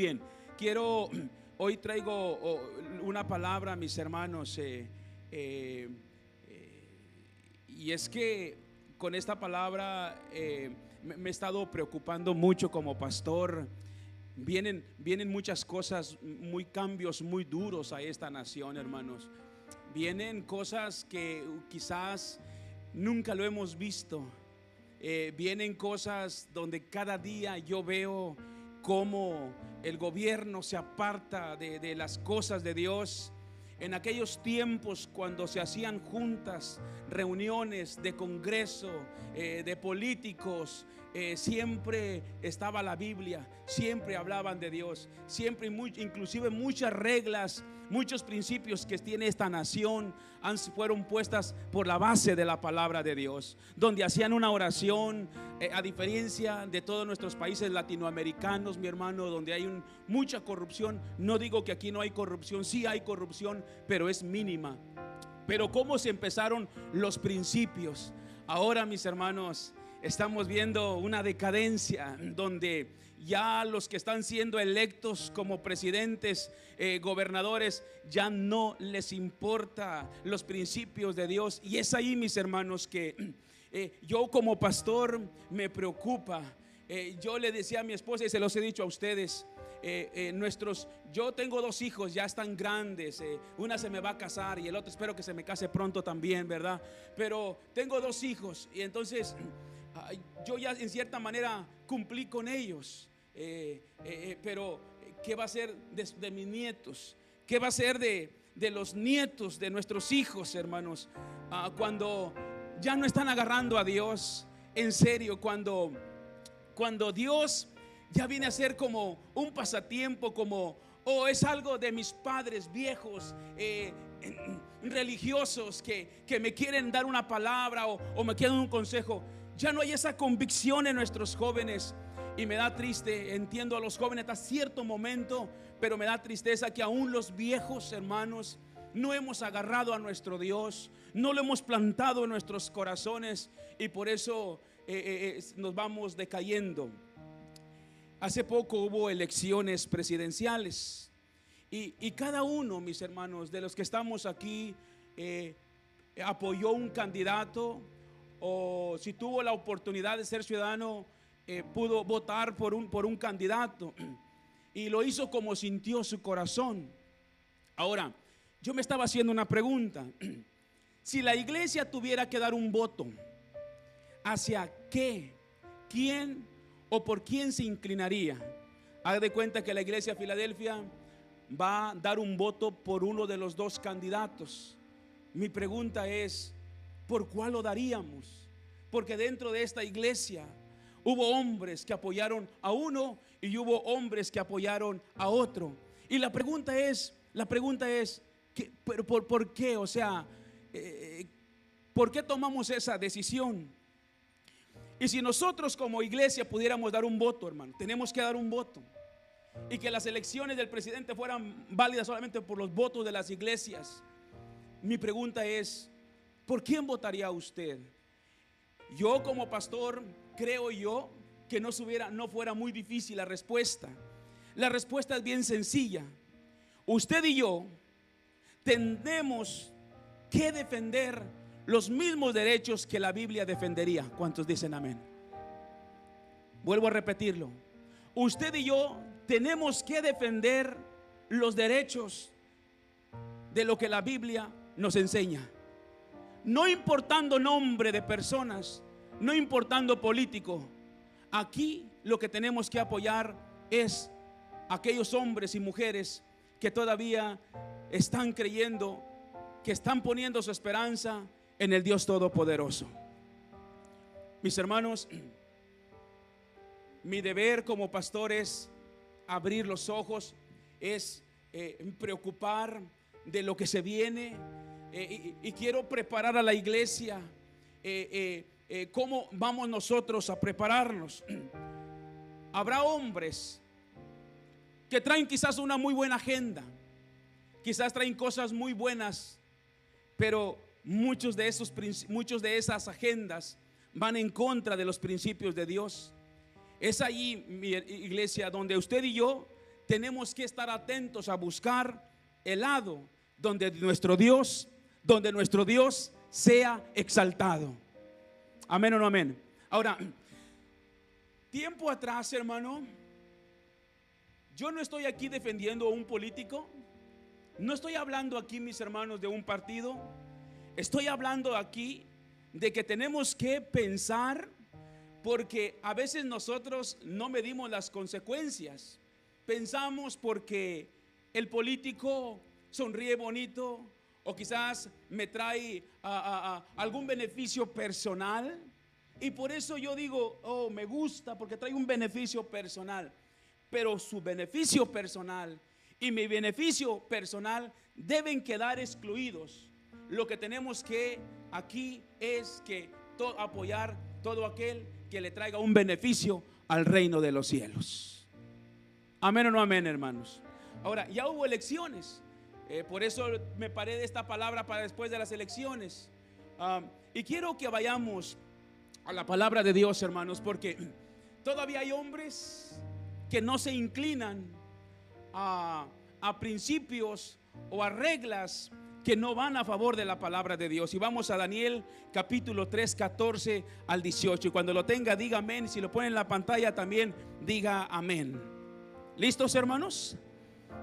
bien, quiero, hoy traigo oh, una palabra, mis hermanos, eh, eh, eh, y es que con esta palabra me, me he estado preocupando mucho como pastor. Vienen, vienen muchas cosas, muy cambios muy duros a esta nación, hermanos. Vienen cosas que quizás nunca lo hemos visto. Eh, vienen cosas donde cada día yo veo cómo el gobierno se aparta de, las cosas de Dios. En aquellos tiempos cuando se hacían juntas, reuniones de congreso, eh, de políticos, eh, siempre estaba la Biblia, siempre hablaban de Dios, siempre, inclusive muchas reglas, muchos principios que tiene esta nación fueron puestas por la base de la palabra de Dios, donde hacían una oración, eh, a diferencia de todos nuestros países latinoamericanos, mi hermano, donde hay mucha corrupción. No digo que aquí no hay corrupción, sí hay corrupción, pero es mínima. Pero cómo se empezaron los principios. Ahora, mis hermanos, estamos viendo una decadencia donde ya los que están siendo electos como presidentes, eh, gobernadores, ya no les importa los principios de Dios. Y es ahí, mis hermanos, que eh, yo como pastor me preocupa. Eh, yo le decía a mi esposa y se los he dicho a ustedes, nuestros, yo tengo dos hijos, ya están grandes, una se me va a casar y el otro espero que se me case pronto también, ¿verdad? Pero tengo dos hijos y entonces yo ya en cierta manera cumplí con ellos. Eh, eh, eh, pero ¿qué va a ser de, mis nietos? ¿Qué va a ser de, los nietos de nuestros hijos, hermanos? Ah, cuando ya no están agarrando a Dios en serio, cuando, cuando Dios ya viene a ser como un pasatiempo, como, o es algo de mis padres viejos, religiosos, que, me quieren dar una palabra o, o me quieren un consejo. Ya no hay esa convicción en nuestros jóvenes. Y me da triste, entiendo a los jóvenes hasta cierto momento, pero me da tristeza que aún los viejos hermanos no hemos agarrado a nuestro Dios, no lo hemos plantado en nuestros corazones y por eso eh, eh, eh, nos vamos decayendo. Hace poco hubo elecciones presidenciales y, cada uno, mis hermanos, de los que estamos aquí, apoyó un candidato o si tuvo la oportunidad de ser ciudadano, eh, pudo votar por un, por un candidato y lo hizo como sintió su corazón. Ahora, yo me estaba haciendo una pregunta. Si la iglesia tuviera que dar un voto, ¿hacia qué? ¿Quién o por quién se inclinaría? Haga de cuenta que la iglesia de Filadelfia va a dar un voto por uno de los dos candidatos. Mi pregunta es, ¿por cuál lo daríamos? Porque dentro de esta iglesia hubo hombres que apoyaron a uno y hubo hombres que apoyaron a otro. Y la pregunta es, la pregunta es, pero por, qué? O sea, eh, ¿por qué tomamos esa decisión? Y si nosotros como iglesia pudiéramos dar un voto, hermano, tenemos que dar un voto. Y que las elecciones del presidente fueran válidas solamente por los votos de las iglesias. Mi pregunta es, ¿Por quién votaría usted? Yo como pastor creo yo que no, fuera muy difícil la respuesta. La respuesta es bien sencilla. Usted y yo tenemos que defender los mismos derechos que la Biblia defendería. ¿Cuántos dicen amén? Vuelvo a repetirlo. Usted y yo tenemos que defender los derechos de lo que la Biblia nos enseña no importando nombre de personas, no importando político. Aquí lo que tenemos que apoyar es aquellos hombres y mujeres que todavía están creyendo, que están poniendo su esperanza en el Dios Todopoderoso. Mis hermanos, mi deber como pastor es abrir los ojos, es eh, preocupar de lo que se viene, eh, y, quiero preparar a la iglesia. Eh, eh, ¿Cómo vamos nosotros a prepararnos? Habrá hombres que traen quizás una muy buena agenda, quizás traen cosas muy buenas, pero muchos de, esos, muchos de esas agendas van en contra de los principios de Dios. Es allí, mi iglesia, donde usted y yo tenemos que estar atentos a buscar el lado donde nuestro Dios, donde nuestro Dios sea exaltado. Amén o no amén. Ahora, tiempo atrás, hermano, yo no estoy aquí defendiendo a un político. No estoy hablando aquí, mis hermanos, de un partido. Estoy hablando aquí de que tenemos que pensar porque a veces nosotros no medimos las consecuencias. Pensamos porque el político sonríe bonito o quizás me trae algún beneficio personal. Y por eso yo digo, oh, me gusta porque trae un beneficio personal. Pero su beneficio personal y mi beneficio personal deben quedar excluidos. Lo que tenemos que aquí es que apoyar todo aquel que le traiga un beneficio al reino de los cielos. Amén o no amén, hermanos. Ahora, ya hubo elecciones. Eh, por eso me paré de esta palabra para después de las elecciones. Y quiero que vayamos a la palabra de Dios, hermanos, porque todavía hay hombres que no se inclinan a, a principios o a reglas que no van a favor de la palabra de Dios. Y vamos a Daniel capítulo 3, 14 al 18. Y cuando lo tenga, diga amén. Si lo pone en la pantalla también, diga amén. ¿Listos, hermanos?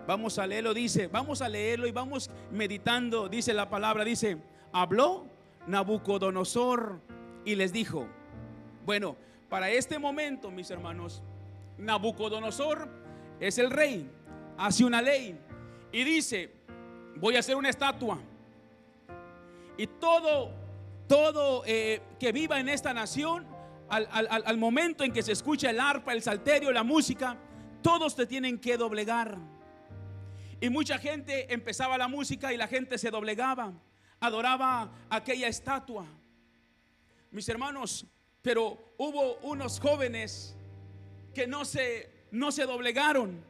Vamos a leerlo, dice, vamos a leerlo y vamos meditando, dice la palabra, dice, habló Nabucodonosor y les dijo, bueno, para este momento, mis hermanos, Nabucodonosor es el rey, hace una ley y dice, voy a hacer una estatua. Y todo, todo eh, que viva en esta nación, al, al momento en que se escucha el arpa, el salterio, la música, todos te tienen que doblegar. Y mucha gente empezaba la música y la gente se doblegaba, adoraba aquella estatua. Mis hermanos, pero hubo unos jóvenes que no se, no se doblegaron.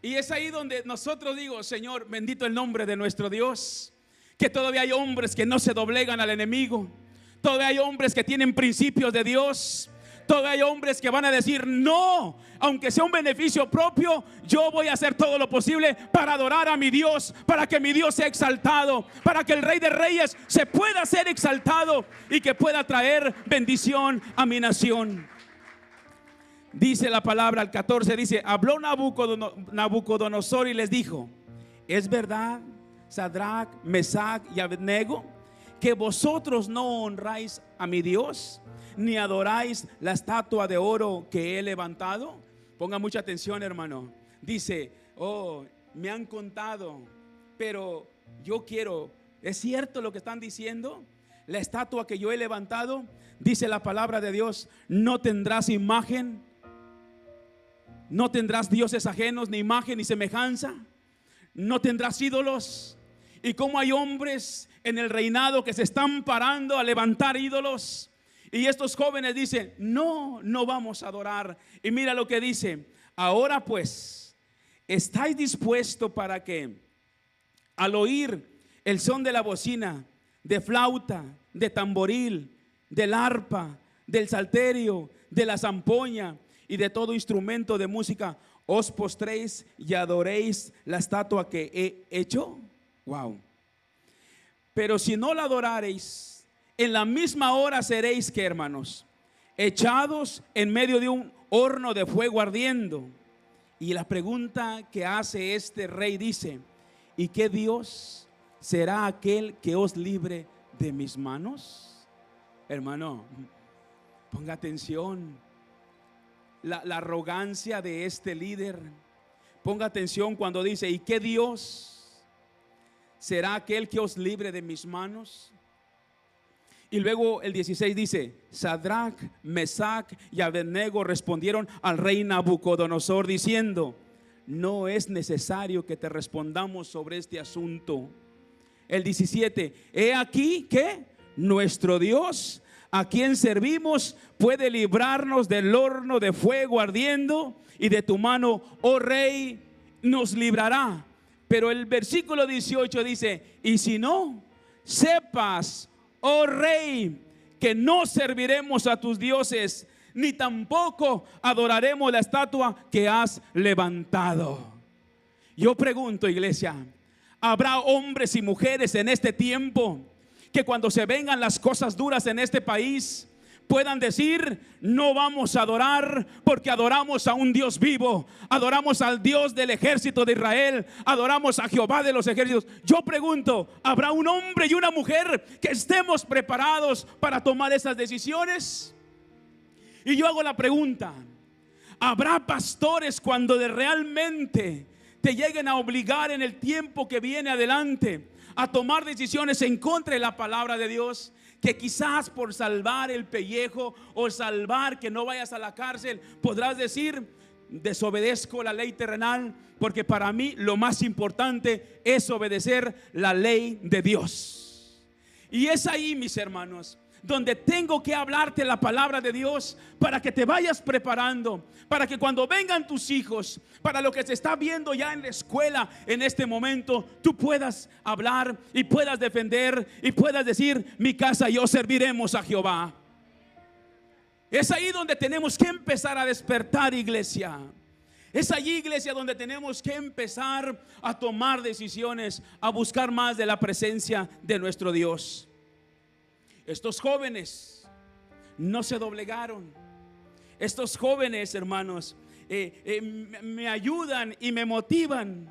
Y es ahí donde nosotros digo, Señor, bendito el nombre de nuestro Dios, que todavía hay hombres que no se doblegan al enemigo. Todavía hay hombres que tienen principios de Dios. Todavía hay hombres que van a decir, no, aunque sea un beneficio propio, yo voy a hacer todo lo posible para adorar a mi Dios, para que mi Dios sea exaltado, para que el Rey de Reyes se pueda ser exaltado y que pueda traer bendición a mi nación. Dice la palabra al 14, dice, habló Nabucodonosor y les dijo, es verdad, Sadrach, Mesach y Abednego, que vosotros no honráis a mi Dios ni adoráis la estatua de oro que he levantado? Ponga mucha atención, hermano. Dice, oh, me han contado, pero yo quiero, ¿es cierto lo que están diciendo? La estatua que yo he levantado, dice la palabra de Dios, no tendrás imagen, no tendrás dioses ajenos, ni imagen, ni semejanza, no tendrás ídolos. Y como hay hombres en el reinado que se están parando a levantar ídolos, y estos jóvenes dicen, no, no vamos a adorar. Y mira lo que dice, ahora pues, ¿estáis dispuestos para que al oír el son de la bocina, de flauta, de tamboril, del arpa, del salterio, de la zampoña y de todo instrumento de música, os postréis y adoréis la estatua que he hecho? Wow. Pero si no la adorareis, en la misma hora seréis que hermanos, echados en medio de un horno de fuego ardiendo. Y la pregunta que hace este rey dice, ¿y qué Dios será aquel que os libre de mis manos? Hermano, ponga atención. La, la arrogancia de este líder. Ponga atención cuando dice, ¿y qué Dios será aquel que os libre de mis manos? Y luego el 16 dice, Sadrach, Mesach y Abednego respondieron al rey Nabucodonosor diciendo, no es necesario que te respondamos sobre este asunto. El 17, he aquí que nuestro Dios, a quien servimos, puede librarnos del horno de fuego ardiendo y de tu mano, oh rey, nos librará. Pero el versículo 18 dice, y si no, sepas, oh rey, que no serviremos a tus dioses, ni tampoco adoraremos la estatua que has levantado. Yo pregunto, iglesia, ¿habrá hombres y mujeres en este tiempo que cuando se vengan las cosas duras en este país, puedan decir, no vamos a adorar porque adoramos a un Dios vivo, adoramos al Dios del ejército de Israel, adoramos a Jehová de los ejércitos. Yo pregunto, ¿habrá un hombre y una mujer que estemos preparados para tomar esas decisiones? Y yo hago la pregunta, ¿habrá pastores cuando de realmente te lleguen a obligar en el tiempo que viene adelante a tomar decisiones en contra de la palabra de Dios? Que quizás por salvar el pellejo o salvar que no vayas a la cárcel, podrás decir, desobedezco la ley terrenal, porque para mí lo más importante es obedecer la ley de Dios. Y es ahí, mis hermanos, donde tengo que hablarte la palabra de Dios para que te vayas preparando, para que cuando vengan tus hijos, para lo que se está viendo ya en la escuela en este momento, tú puedas hablar y puedas defender y puedas decir, mi casa yo serviremos a Jehová. Es ahí donde tenemos que empezar a despertar, iglesia. Es allí, iglesia, donde tenemos que empezar a tomar decisiones, a buscar más de la presencia de nuestro Dios. Estos jóvenes no se doblegaron. Estos jóvenes, hermanos, eh, eh, me ayudan y me motivan.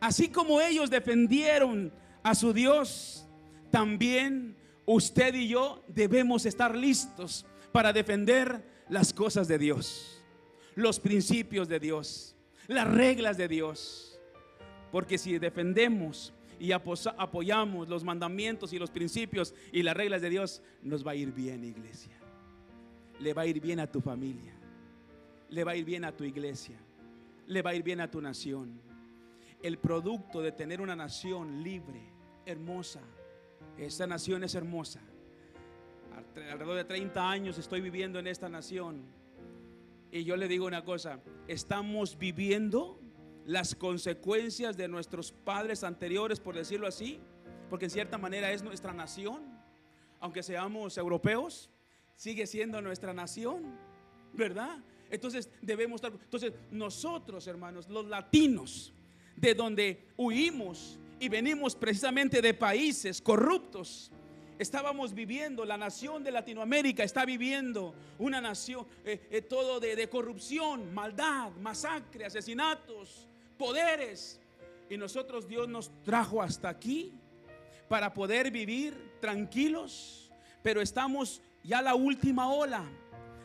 Así como ellos defendieron a su Dios, también usted y yo debemos estar listos para defender las cosas de Dios, los principios de Dios, las reglas de Dios. Porque si defendemos y apoyamos los mandamientos y los principios y las reglas de Dios, nos va a ir bien, iglesia. Le va a ir bien a tu familia. Le va a ir bien a tu iglesia. Le va a ir bien a tu nación. El producto de tener una nación libre, hermosa. Esta nación es hermosa. Alrededor de 30 años estoy viviendo en esta nación. Y yo le digo una cosa, estamos viviendo las consecuencias de nuestros padres anteriores, por decirlo así, porque en cierta manera es nuestra nación, aunque seamos europeos, sigue siendo nuestra nación, ¿verdad? Entonces debemos estar, entonces nosotros, hermanos, los latinos, de donde huimos y venimos precisamente de países corruptos, estábamos viviendo, la nación de Latinoamérica está viviendo una nación, eh, eh, todo de, de corrupción, maldad, masacre, asesinatos, poderes. Y nosotros Dios nos trajo hasta aquí para poder vivir tranquilos, pero estamos ya la última ola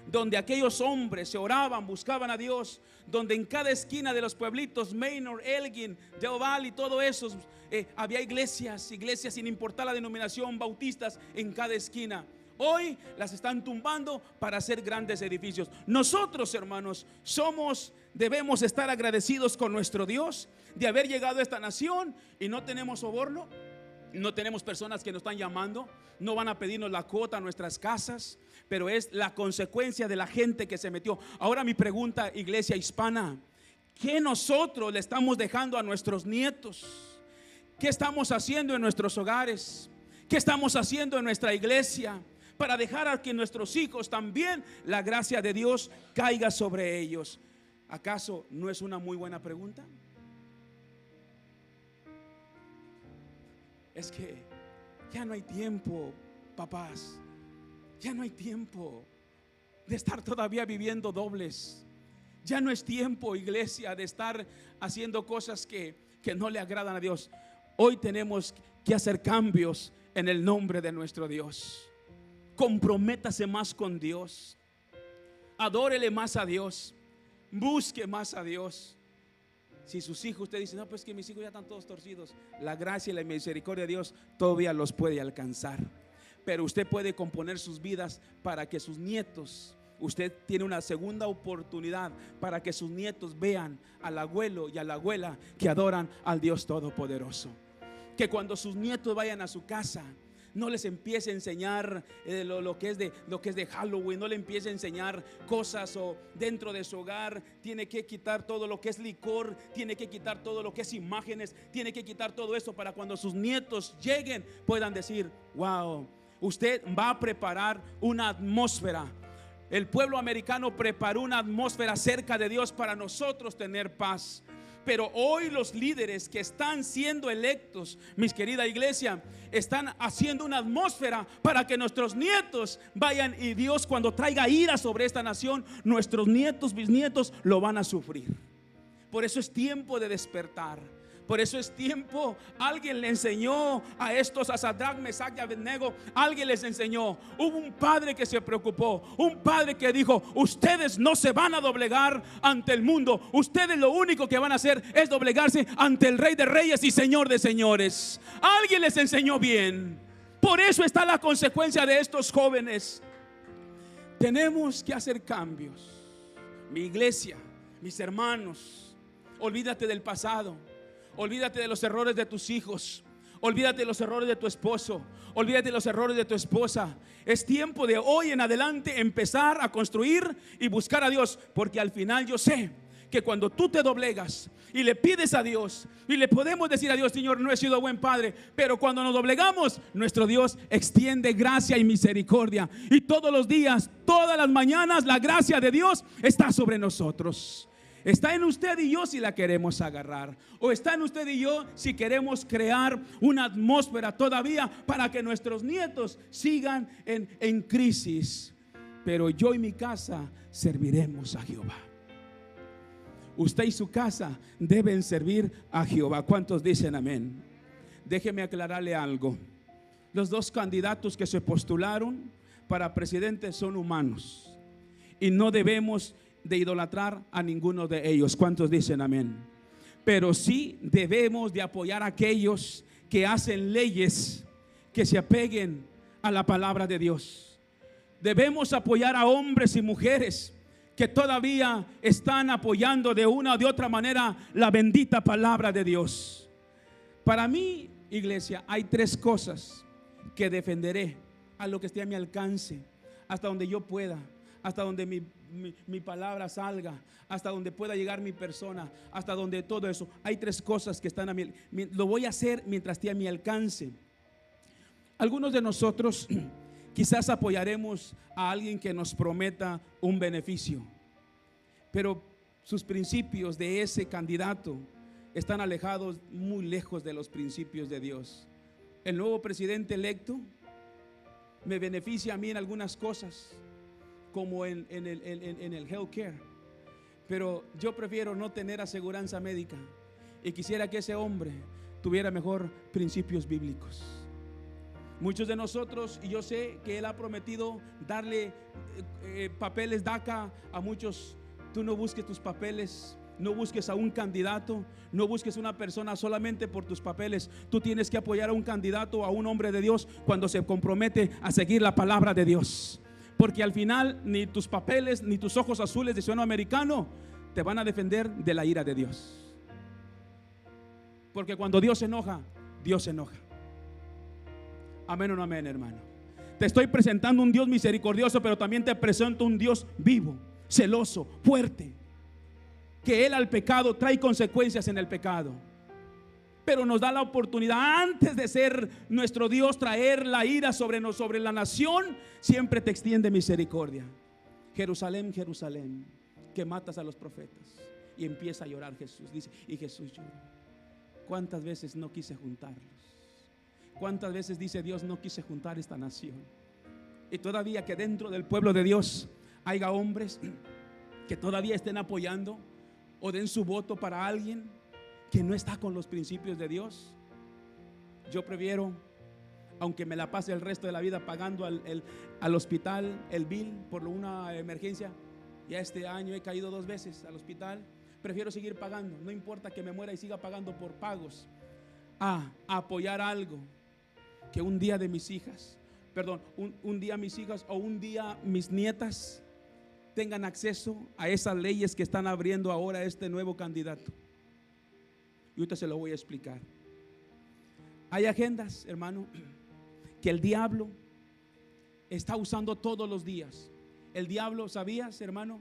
donde aquellos hombres se oraban, buscaban a Dios, donde en cada esquina de los pueblitos, Maynard, Elgin, Deoval y todo eso, eh, había iglesias, iglesias sin importar la denominación, bautistas en cada esquina. Hoy las están tumbando para hacer grandes edificios. Nosotros, hermanos, somos, debemos estar agradecidos con nuestro Dios de haber llegado a esta nación y no tenemos soborno, no tenemos personas que nos están llamando, no van a pedirnos la cuota a nuestras casas, pero es la consecuencia de la gente que se metió. Ahora mi pregunta, iglesia hispana, ¿qué nosotros le estamos dejando a nuestros nietos? ¿Qué estamos haciendo en nuestros hogares? ¿Qué estamos haciendo en nuestra iglesia? Para dejar a que nuestros hijos también la gracia de Dios caiga sobre ellos. ¿Acaso no es una muy buena pregunta? Es que ya no hay tiempo, papás. Ya no hay tiempo de estar todavía viviendo dobles. Ya no es tiempo, iglesia, de estar haciendo cosas que, que no le agradan a Dios. Hoy tenemos que hacer cambios en el nombre de nuestro Dios comprométase más con Dios. Adórele más a Dios. Busque más a Dios. Si sus hijos, usted dice, no, pues que mis hijos ya están todos torcidos. La gracia y la misericordia de Dios todavía los puede alcanzar. Pero usted puede componer sus vidas para que sus nietos, usted tiene una segunda oportunidad para que sus nietos vean al abuelo y a la abuela que adoran al Dios Todopoderoso. Que cuando sus nietos vayan a su casa, no les empiece a enseñar eh, lo, que es de, lo que es de Halloween, no le empiece a enseñar cosas o dentro de su hogar tiene que quitar todo lo que es licor, tiene que quitar todo lo que es imágenes, tiene que quitar todo eso para cuando sus nietos lleguen puedan decir, wow, usted va a preparar una atmósfera. El pueblo americano preparó una atmósfera cerca de Dios para nosotros tener paz Pero hoy los líderes que están siendo electos, mis querida iglesia, están haciendo una atmósfera para que nuestros nietos vayan y Dios cuando traiga ira sobre esta nación, nuestros nietos, bisnietos lo van a sufrir. Por eso es tiempo de despertar. Por eso es tiempo. Alguien le enseñó a estos, a Sadrach, Mesach y Abednego. Alguien les enseñó. Hubo un padre que se preocupó. Un padre que dijo: Ustedes no se van a doblegar ante el mundo. Ustedes lo único que van a hacer es doblegarse ante el Rey de Reyes y Señor de Señores. Alguien les enseñó bien. Por eso está la consecuencia de estos jóvenes. Tenemos que hacer cambios. Mi iglesia, mis hermanos, olvídate del pasado. Olvídate de los errores de tus hijos. Olvídate de los errores de tu esposo. Olvídate de los errores de tu esposa. Es tiempo de hoy en adelante empezar a construir y buscar a Dios. Porque al final yo sé que cuando tú te doblegas y le pides a Dios y le podemos decir a Dios, Señor, no he sido buen padre, pero cuando nos doblegamos, nuestro Dios extiende gracia y misericordia. Y todos los días, todas las mañanas, la gracia de Dios está sobre nosotros. Está en usted y yo si la queremos agarrar. O está en usted y yo si queremos crear una atmósfera todavía para que nuestros nietos sigan en, en crisis. Pero yo y mi casa serviremos a Jehová. Usted y su casa deben servir a Jehová. ¿Cuántos dicen amén? Déjeme aclararle algo. Los dos candidatos que se postularon para presidente son humanos. Y no debemos de idolatrar a ninguno de ellos. ¿Cuántos dicen amén? Pero sí debemos de apoyar a aquellos que hacen leyes que se apeguen a la palabra de Dios. Debemos apoyar a hombres y mujeres que todavía están apoyando de una o de otra manera la bendita palabra de Dios. Para mí, iglesia, hay tres cosas que defenderé a lo que esté a mi alcance, hasta donde yo pueda, hasta donde mi mi, palabra salga, hasta donde pueda llegar mi persona, hasta donde todo eso. Hay tres cosas que están a mi, lo voy a hacer mientras esté a mi alcance. Algunos de nosotros quizás apoyaremos a alguien que nos prometa un beneficio, pero sus principios de ese candidato están alejados muy lejos de los principios de Dios. El nuevo presidente electo me beneficia a mí en algunas cosas, como en, el, en, el health care. Pero yo prefiero no tener aseguranza médica y quisiera que ese hombre tuviera mejor principios bíblicos. Muchos de nosotros, y yo sé que Él ha prometido darle eh, eh, papeles DACA a muchos, tú no busques tus papeles, no busques a un candidato, no busques una persona solamente por tus papeles. Tú tienes que apoyar a un candidato, a un hombre de Dios, cuando se compromete a seguir la palabra de Dios. Porque al final ni tus papeles ni tus ojos azules de ciudadano americano te van a defender de la ira de Dios. Porque cuando Dios se enoja, Dios se enoja. Amén o no amén, hermano. Te estoy presentando un Dios misericordioso, pero también te presento un Dios vivo, celoso, fuerte. Que Él al pecado trae consecuencias en el pecado pero nos da la oportunidad antes de ser nuestro Dios traer la ira sobre nos sobre la nación, siempre te extiende misericordia. Jerusalén, Jerusalén, que matas a los profetas. Y empieza a llorar Jesús, dice, y Jesús llora. ¿Cuántas veces no quise juntarlos? ¿Cuántas veces dice Dios no quise juntar esta nación? Y todavía que dentro del pueblo de Dios haya hombres que todavía estén apoyando o den su voto para alguien que no está con los principios de Dios. Yo prefiero, aunque me la pase el resto de la vida pagando al, al hospital el bill por una emergencia, ya este año he caído dos veces al hospital, prefiero seguir pagando, no importa que me muera y siga pagando por pagos, a, apoyar algo que un día de mis hijas, perdón, un, un día mis hijas o un día mis nietas tengan acceso a esas leyes que están abriendo ahora este nuevo candidato. Y ahorita se lo voy a explicar. Hay agendas, hermano, que el diablo está usando todos los días. El diablo, ¿sabías, hermano?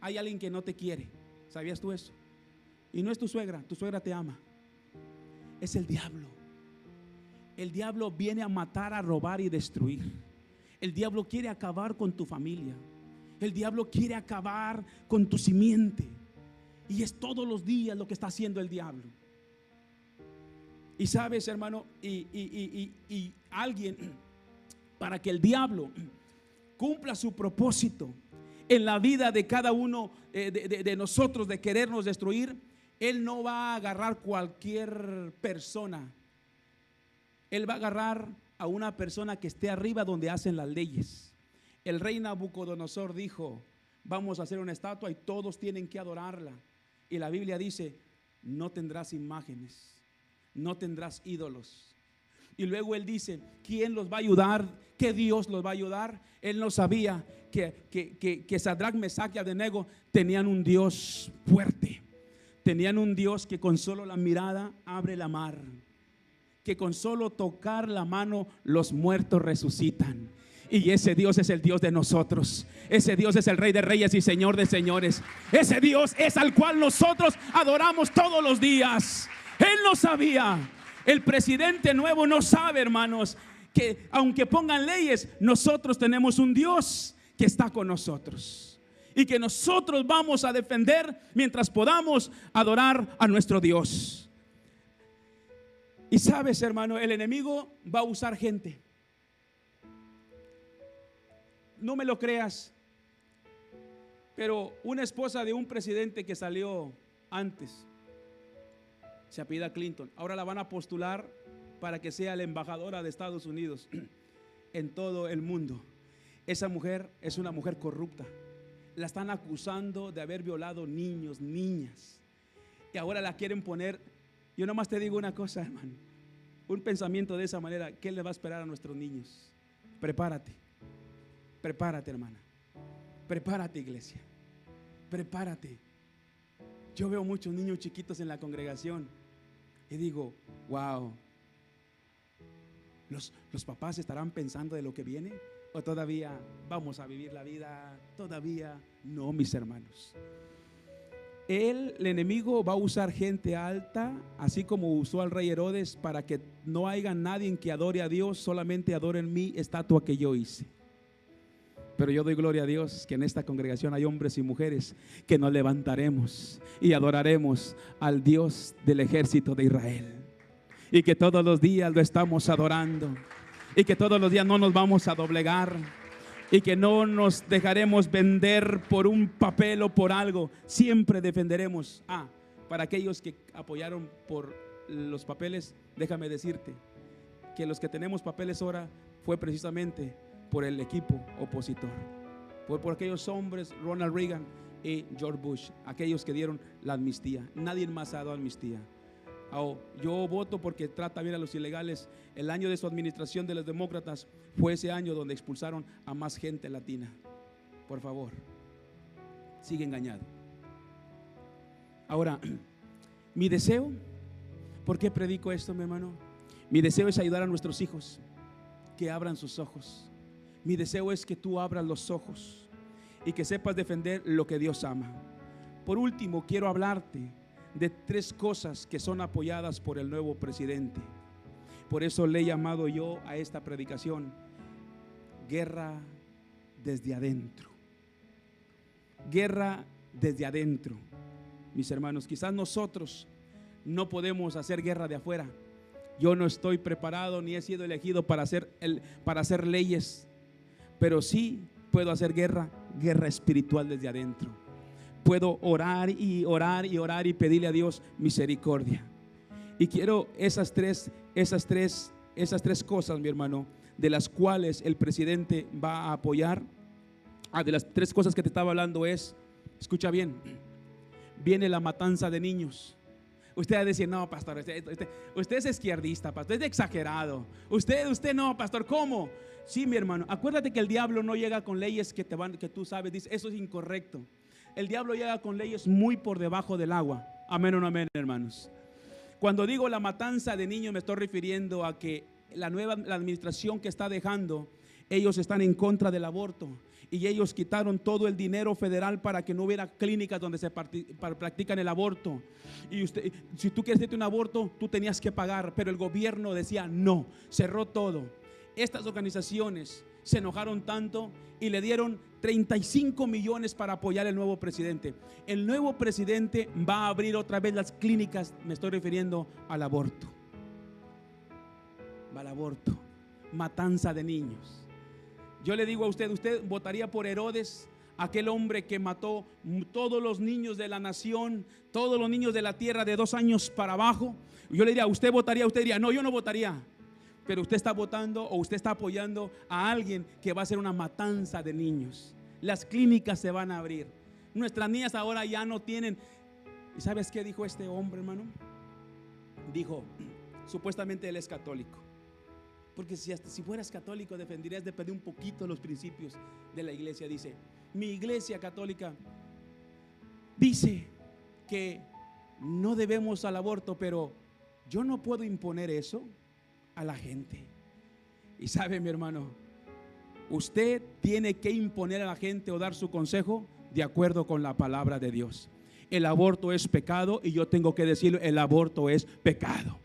Hay alguien que no te quiere. ¿Sabías tú eso? Y no es tu suegra, tu suegra te ama. Es el diablo. El diablo viene a matar, a robar y destruir. El diablo quiere acabar con tu familia. El diablo quiere acabar con tu simiente. Y es todos los días lo que está haciendo el diablo. Y sabes, hermano, y, alguien, para que el diablo cumpla su propósito en la vida de cada uno eh, de, nosotros de querernos destruir, él no va a agarrar cualquier persona. Él va a agarrar a una persona que esté arriba donde hacen las leyes. El rey Nabucodonosor dijo, vamos a hacer una estatua y todos tienen que adorarla. Y la Biblia dice, no tendrás imágenes, no tendrás ídolos. Y luego él dice, ¿quién los va a ayudar? ¿Qué Dios los va a ayudar? Él no sabía que, que, que, que Sadrach, Mesach y Abednego tenían un Dios fuerte. Tenían un Dios que con solo la mirada abre la mar. Que con solo tocar la mano los muertos resucitan y ese Dios es el Dios de nosotros. Ese Dios es el Rey de Reyes y Señor de Señores. Ese Dios es al cual nosotros adoramos todos los días. Él no sabía. El presidente nuevo no sabe, hermanos, que aunque pongan leyes, nosotros tenemos un Dios que está con nosotros. Y que nosotros vamos a defender mientras podamos adorar a nuestro Dios. Y sabes, hermano, el enemigo va a usar gente no me lo creas, pero una esposa de un presidente que salió antes, se apida Clinton, ahora la van a postular para que sea la embajadora de Estados Unidos en todo el mundo. Esa mujer es una mujer corrupta. La están acusando de haber violado niños, niñas. Y ahora la quieren poner. Yo nomás te digo una cosa, hermano. Un pensamiento de esa manera, ¿qué le va a esperar a nuestros niños? Prepárate. Prepárate, hermana. Prepárate, iglesia. Prepárate. Yo veo muchos niños chiquitos en la congregación y digo, wow, ¿los, los papás estarán pensando de lo que viene? ¿O todavía vamos a vivir la vida? Todavía no, mis hermanos. Él, el enemigo, va a usar gente alta, así como usó al rey Herodes, para que no haya nadie que adore a Dios, solamente adoren mi estatua que yo hice. Pero yo doy gloria a Dios que en esta congregación hay hombres y mujeres que nos levantaremos y adoraremos al Dios del ejército de Israel. Y que todos los días lo estamos adorando. Y que todos los días no nos vamos a doblegar. Y que no nos dejaremos vender por un papel o por algo. Siempre defenderemos. Ah, para aquellos que apoyaron por los papeles, déjame decirte que los que tenemos papeles ahora fue precisamente por el equipo opositor. Fue por aquellos hombres, Ronald Reagan y George Bush, aquellos que dieron la amnistía. Nadie más ha dado amnistía. Yo voto porque trata bien a los ilegales. El año de su administración de los demócratas fue ese año donde expulsaron a más gente latina. Por favor, sigue engañado. Ahora, mi deseo, ¿por qué predico esto, mi hermano? Mi deseo es ayudar a nuestros hijos que abran sus ojos mi deseo es que tú abras los ojos y que sepas defender lo que Dios ama. Por último, quiero hablarte de tres cosas que son apoyadas por el nuevo presidente. Por eso le he llamado yo a esta predicación guerra desde adentro. Guerra desde adentro. Mis hermanos, quizás nosotros no podemos hacer guerra de afuera. Yo no estoy preparado ni he sido elegido para hacer, para hacer leyes pero sí puedo hacer guerra, guerra espiritual desde adentro. Puedo orar y orar y orar y pedirle a Dios misericordia. Y quiero esas tres, esas tres, esas tres cosas, mi hermano, de las cuales el presidente va a apoyar. Ah, de las tres cosas que te estaba hablando es, escucha bien, viene la matanza de niños. Usted va a decir, no, pastor, usted, es izquierdista, pastor, es exagerado. Usted, usted no, pastor, ¿cómo? Sí, mi hermano, acuérdate que el diablo no llega con leyes que te van, que tú sabes, dice, eso es incorrecto. El diablo llega con leyes muy por debajo del agua. Amén o no amén, hermanos. Cuando digo la matanza de niños, me estoy refiriendo a que la nueva la administración que está dejando, ellos están en contra del aborto y ellos quitaron todo el dinero federal para que no hubiera clínicas donde se practican el aborto. Y usted, si tú quieres hacerte un aborto, tú tenías que pagar, pero el gobierno decía no, cerró todo estas organizaciones se enojaron tanto y le dieron 35 millones para apoyar el nuevo presidente. El nuevo presidente va a abrir otra vez las clínicas, me estoy refiriendo al aborto. Al aborto, matanza de niños. Yo le digo a usted, ¿usted votaría por Herodes? Aquel hombre que mató todos los niños de la nación, todos los niños de la tierra de dos años para abajo. Yo le diría, ¿usted votaría? Usted diría, no, yo no votaría pero usted está votando o usted está apoyando a alguien que va a hacer una matanza de niños. Las clínicas se van a abrir. Nuestras niñas ahora ya no tienen. ¿Y sabes qué dijo este hombre, hermano? Dijo, supuestamente él es católico. Porque si, fueras católico defenderías de un poquito los principios de la iglesia. Dice, mi iglesia católica dice que no debemos al aborto, pero yo no puedo imponer eso a la gente. Y sabe mi hermano, usted tiene que imponer a la gente o dar su consejo de acuerdo con la palabra de Dios. El aborto es pecado y yo tengo que decirlo, el aborto es pecado.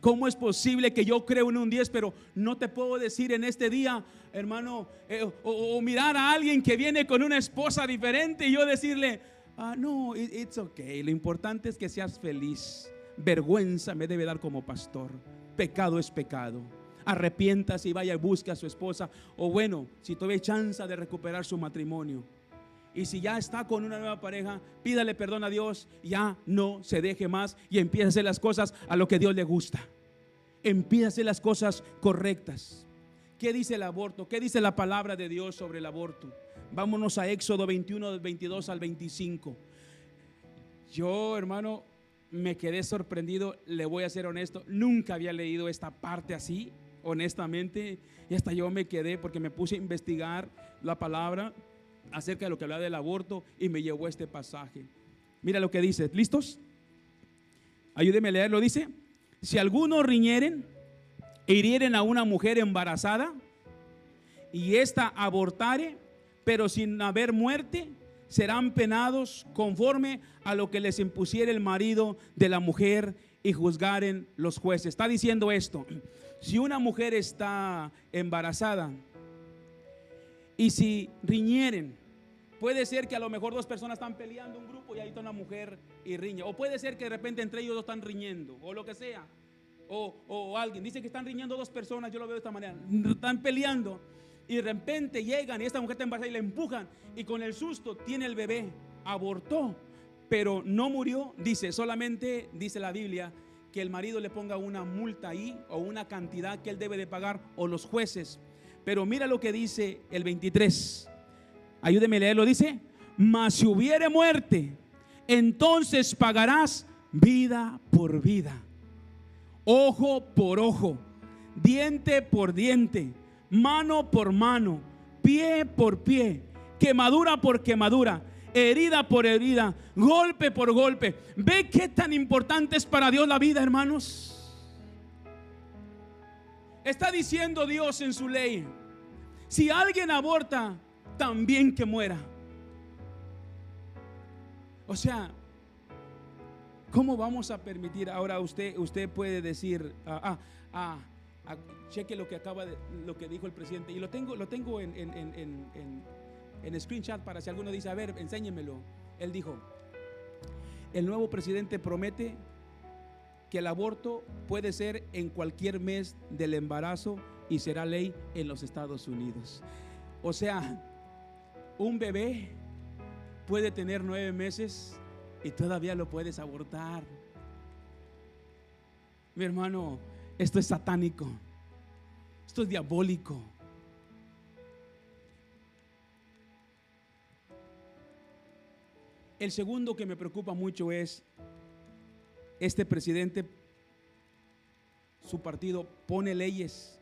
¿Cómo es posible que yo creo en un 10, pero no te puedo decir en este día, hermano, eh, o, mirar a alguien que viene con una esposa diferente y yo decirle, ah, no, it's okay. Lo importante es que seas feliz. Vergüenza me debe dar como pastor pecado es pecado. Arrepiéntase y vaya y busque a su esposa. O bueno, si todavía hay chance de recuperar su matrimonio. Y si ya está con una nueva pareja, pídale perdón a Dios. Ya no se deje más y empiece a hacer las cosas a lo que Dios le gusta. Empiece a hacer las cosas correctas. ¿Qué dice el aborto? ¿Qué dice la palabra de Dios sobre el aborto? Vámonos a Éxodo 21, del 22 al 25. Yo, hermano, me quedé sorprendido, le voy a ser honesto, nunca había leído esta parte así, honestamente, y hasta yo me quedé porque me puse a investigar la palabra acerca de lo que hablaba del aborto y me llevó este pasaje. Mira lo que dice, ¿listos? Ayúdeme a leerlo, dice, si algunos riñeren e hirieren a una mujer embarazada y ésta abortare, pero sin haber muerte, serán penados conforme a lo que les impusiera el marido de la mujer y juzgaren los jueces. Está diciendo esto, si una mujer está embarazada y si riñeren, puede ser que a lo mejor dos personas están peleando un grupo y ahí está una mujer y riña. O puede ser que de repente entre ellos dos están riñendo o lo que sea. O, o alguien dice que están riñendo dos personas, yo lo veo de esta manera, están peleando y de repente llegan y esta mujer está embarazada y la empujan y con el susto tiene el bebé, abortó, pero no murió, dice, solamente dice la Biblia que el marido le ponga una multa ahí o una cantidad que él debe de pagar o los jueces. Pero mira lo que dice el 23. Ayúdeme a leerlo, dice, mas si hubiere muerte, entonces pagarás vida por vida, ojo por ojo, diente por diente mano por mano, pie por pie, quemadura por quemadura, herida por herida, golpe por golpe. ¿Ve qué tan importante es para Dios la vida, hermanos? Está diciendo Dios en su ley, si alguien aborta, también que muera. O sea, ¿cómo vamos a permitir? Ahora usted, usted puede decir, ah, ah, ah cheque lo que acaba de, lo que dijo el presidente. Y lo tengo, lo tengo en, en, screenshot para si alguno dice, a ver, enséñemelo. Él dijo, el nuevo presidente promete que el aborto puede ser en cualquier mes del embarazo y será ley en los Estados Unidos. O sea, un bebé puede tener nueve meses y todavía lo puedes abortar. Mi hermano, esto es satánico. Esto es diabólico. El segundo que me preocupa mucho es este presidente, su partido pone leyes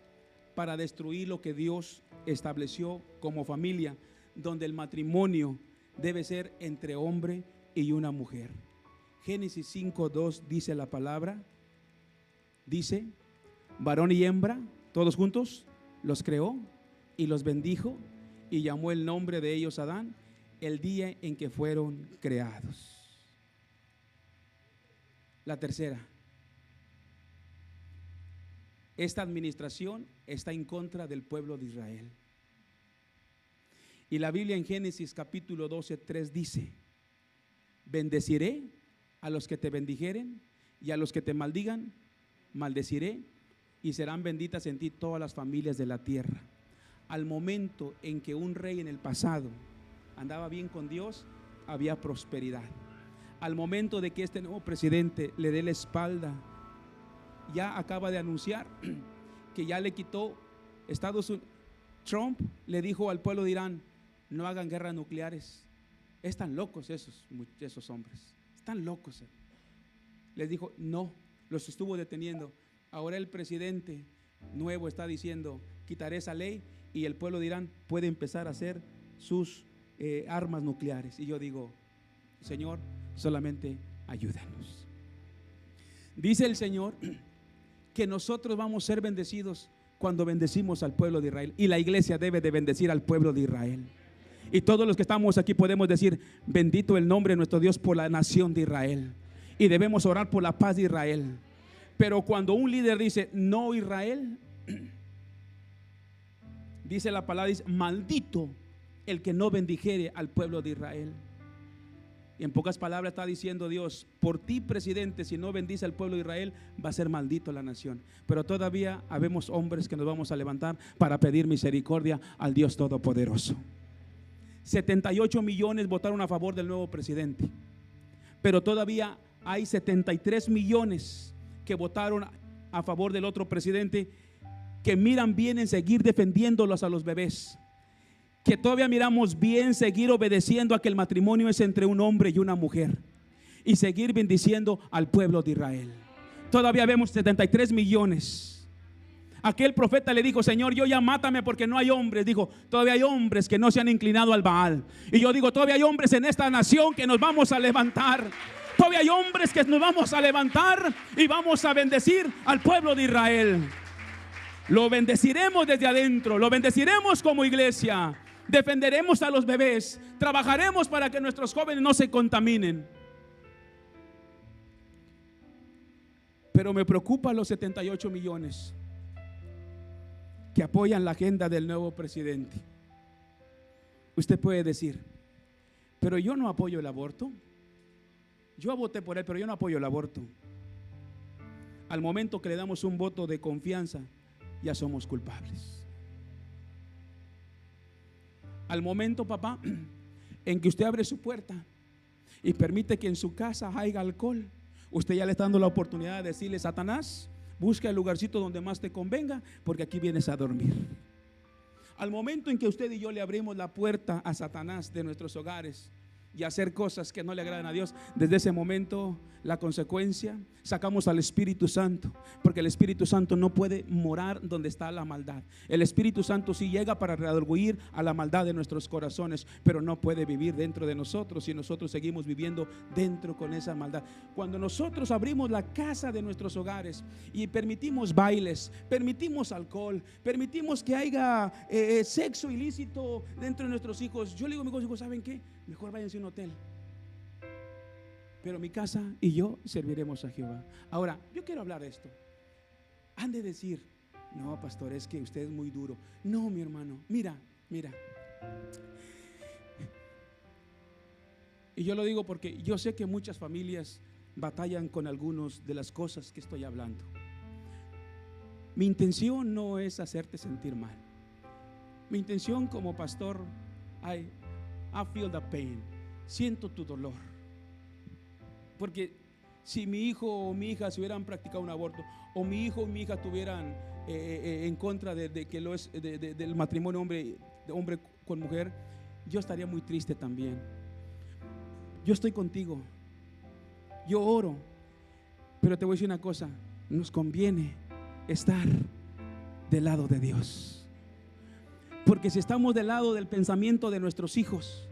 para destruir lo que Dios estableció como familia, donde el matrimonio debe ser entre hombre y una mujer. Génesis 5.2 dice la palabra, dice, varón y hembra, todos juntos, los creó y los bendijo y llamó el nombre de ellos Adán el día en que fueron creados. La tercera, esta administración está en contra del pueblo de Israel. Y la Biblia en Génesis capítulo 12, 3 dice, bendeciré a los que te bendijeren y a los que te maldigan, maldeciré y serán benditas en ti todas las familias de la tierra. Al momento en que un rey en el pasado andaba bien con Dios, había prosperidad. Al momento de que este nuevo presidente le dé la espalda, ya acaba de anunciar que ya le quitó Estados Unidos. Trump le dijo al pueblo de Irán, no hagan guerras nucleares. Están locos esos, esos hombres. Están locos. Les dijo, no, los estuvo deteniendo. Ahora el presidente nuevo está diciendo, quitaré esa ley y el pueblo de Irán puede empezar a hacer sus eh, armas nucleares. Y yo digo, Señor, solamente ayúdanos. Dice el Señor que nosotros vamos a ser bendecidos cuando bendecimos al pueblo de Israel. Y la iglesia debe de bendecir al pueblo de Israel. Y todos los que estamos aquí podemos decir, bendito el nombre de nuestro Dios por la nación de Israel. Y debemos orar por la paz de Israel. Pero cuando un líder dice, no Israel, dice la palabra, dice, maldito el que no bendijere al pueblo de Israel. Y en pocas palabras está diciendo Dios, por ti presidente, si no bendice al pueblo de Israel, va a ser maldito la nación. Pero todavía habemos hombres que nos vamos a levantar para pedir misericordia al Dios Todopoderoso. 78 millones votaron a favor del nuevo presidente. Pero todavía hay 73 millones que votaron a favor del otro presidente que miran bien en seguir defendiéndolos a los bebés que todavía miramos bien seguir obedeciendo a que el matrimonio es entre un hombre y una mujer y seguir bendiciendo al pueblo de Israel. Todavía vemos 73 millones. Aquel profeta le dijo, Señor, yo ya mátame porque no hay hombres. Dijo, todavía hay hombres que no se han inclinado al Baal. Y yo digo, todavía hay hombres en esta nación que nos vamos a levantar. Todavía hay hombres que nos vamos a levantar y vamos a bendecir al pueblo de Israel. Lo bendeciremos desde adentro, lo bendeciremos como iglesia defenderemos a los bebés, trabajaremos para que nuestros jóvenes no se contaminen. Pero me preocupan los 78 millones que apoyan la agenda del nuevo presidente. Usted puede decir, pero yo no apoyo el aborto. Yo voté por él, pero yo no apoyo el aborto. Al momento que le damos un voto de confianza, ya somos culpables. Al momento, papá, en que usted abre su puerta y permite que en su casa haya alcohol, usted ya le está dando la oportunidad de decirle, Satanás, busca el lugarcito donde más te convenga, porque aquí vienes a dormir. Al momento en que usted y yo le abrimos la puerta a Satanás de nuestros hogares, y hacer cosas que no le agradan a Dios, desde ese momento la consecuencia, sacamos al Espíritu Santo, porque el Espíritu Santo no puede morar donde está la maldad. El Espíritu Santo sí llega para redarguir a la maldad de nuestros corazones, pero no puede vivir dentro de nosotros si nosotros seguimos viviendo dentro con esa maldad. Cuando nosotros abrimos la casa de nuestros hogares y permitimos bailes, permitimos alcohol, permitimos que haya eh, sexo ilícito dentro de nuestros hijos, yo le digo a mis hijos, ¿saben qué? Mejor váyanse a un hotel. Pero mi casa y yo serviremos a Jehová. Ahora, yo quiero hablar de esto. Han de decir, no, pastor, es que usted es muy duro. No, mi hermano, mira, mira. Y yo lo digo porque yo sé que muchas familias batallan con algunas de las cosas que estoy hablando. Mi intención no es hacerte sentir mal. Mi intención como pastor, hay I feel the pain. Siento tu dolor. Porque si mi hijo o mi hija se hubieran practicado un aborto, o mi hijo o mi hija tuvieran eh, eh, eh, en contra de, que lo es del matrimonio hombre, de hombre con mujer, yo estaría muy triste también. Yo estoy contigo. Yo oro. Pero te voy a decir una cosa, nos conviene estar del lado de Dios. Porque si estamos del lado del pensamiento de nuestros hijos,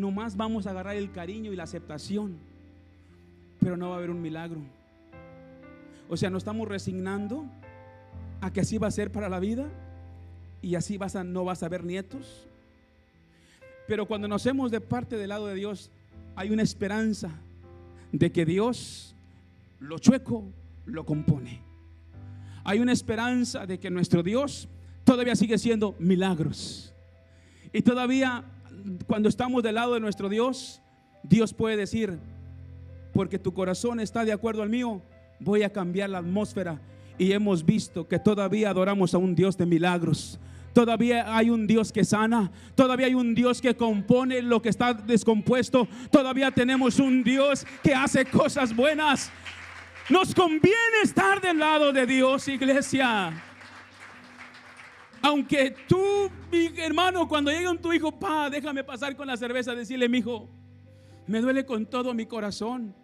nomás vamos a agarrar el cariño y la aceptación, pero no va a haber un milagro. O sea, nos estamos resignando a que así va a ser para la vida y así vas a, no vas a ver nietos. Pero cuando nos hacemos de parte del lado de Dios, hay una esperanza de que Dios lo chueco lo compone. Hay una esperanza de que nuestro Dios todavía sigue siendo milagros. Y todavía cuando estamos del lado de nuestro Dios, Dios puede decir, porque tu corazón está de acuerdo al mío, voy a cambiar la atmósfera. Y hemos visto que todavía adoramos a un Dios de milagros. Todavía hay un Dios que sana. Todavía hay un Dios que compone lo que está descompuesto. Todavía tenemos un Dios que hace cosas buenas. Nos conviene estar del lado de Dios, iglesia. Aunque tú, mi hermano, cuando llega tu hijo, pa, déjame pasar con la cerveza, decirle, mi hijo, me duele con todo mi corazón.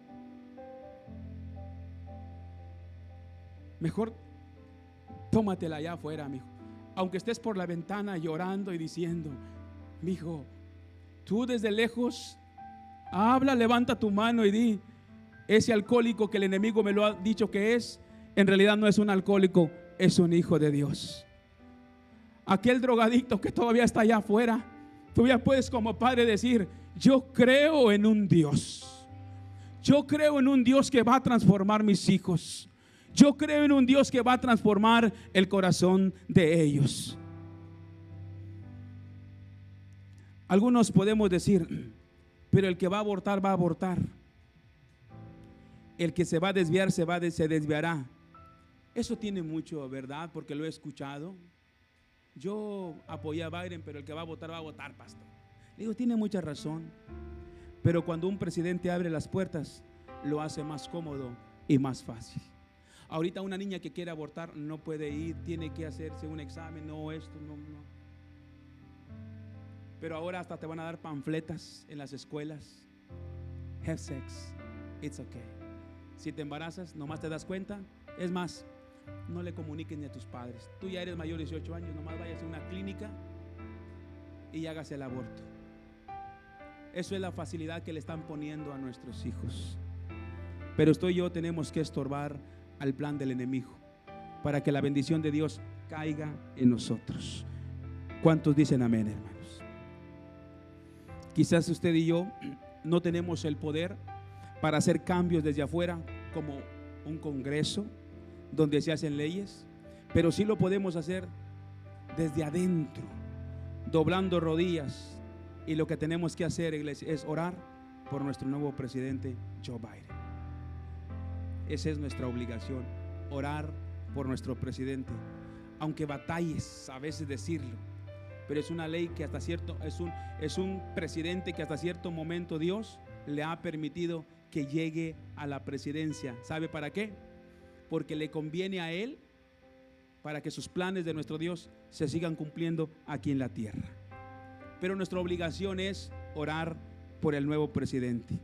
Mejor tómatela allá afuera, mi hijo. Aunque estés por la ventana llorando y diciendo, mi hijo, tú desde lejos habla, levanta tu mano y di, ese alcohólico que el enemigo me lo ha dicho que es, en realidad no es un alcohólico, es un hijo de Dios aquel drogadicto que todavía está allá afuera, tú ya puedes como padre decir, yo creo en un Dios. Yo creo en un Dios que va a transformar mis hijos. Yo creo en un Dios que va a transformar el corazón de ellos. Algunos podemos decir, pero el que va a abortar va a abortar. El que se va a desviar se va se desviará. Eso tiene mucho verdad porque lo he escuchado yo apoyé a Biden, pero el que va a votar va a votar, pastor. Le digo, tiene mucha razón. Pero cuando un presidente abre las puertas, lo hace más cómodo y más fácil. Ahorita una niña que quiere abortar no puede ir, tiene que hacerse un examen, no esto, no, no. Pero ahora hasta te van a dar panfletas en las escuelas. Have sex, it's okay. Si te embarazas, nomás te das cuenta. Es más, no le comuniques ni a tus padres. Tú ya eres mayor de 18 años, nomás vayas a una clínica y hagas el aborto. Eso es la facilidad que le están poniendo a nuestros hijos. Pero estoy yo tenemos que estorbar al plan del enemigo para que la bendición de Dios caiga en nosotros. ¿Cuántos dicen amén, hermanos? Quizás usted y yo no tenemos el poder para hacer cambios desde afuera como un congreso, donde se hacen leyes, pero sí lo podemos hacer desde adentro, doblando rodillas. Y lo que tenemos que hacer, iglesia, es orar por nuestro nuevo presidente, Joe Biden. Esa es nuestra obligación, orar por nuestro presidente. Aunque batalles a veces decirlo, pero es una ley que hasta cierto, es un, es un presidente que hasta cierto momento Dios le ha permitido que llegue a la presidencia. ¿Sabe para qué? Porque le conviene a Él para que sus planes de nuestro Dios se sigan cumpliendo aquí en la tierra. Pero nuestra obligación es orar por el nuevo presidente.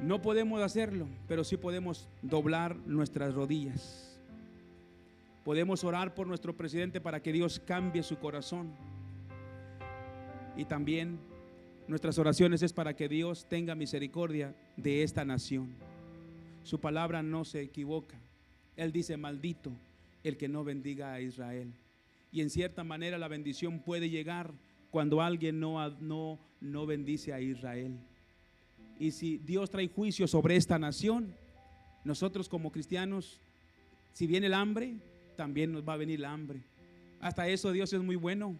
No podemos hacerlo, pero sí podemos doblar nuestras rodillas. Podemos orar por nuestro presidente para que Dios cambie su corazón. Y también nuestras oraciones es para que Dios tenga misericordia de esta nación. Su palabra no se equivoca. Él dice, maldito el que no bendiga a Israel. Y en cierta manera la bendición puede llegar cuando alguien no, no, no bendice a Israel. Y si Dios trae juicio sobre esta nación, nosotros como cristianos, si viene el hambre, también nos va a venir el hambre. Hasta eso Dios es muy bueno.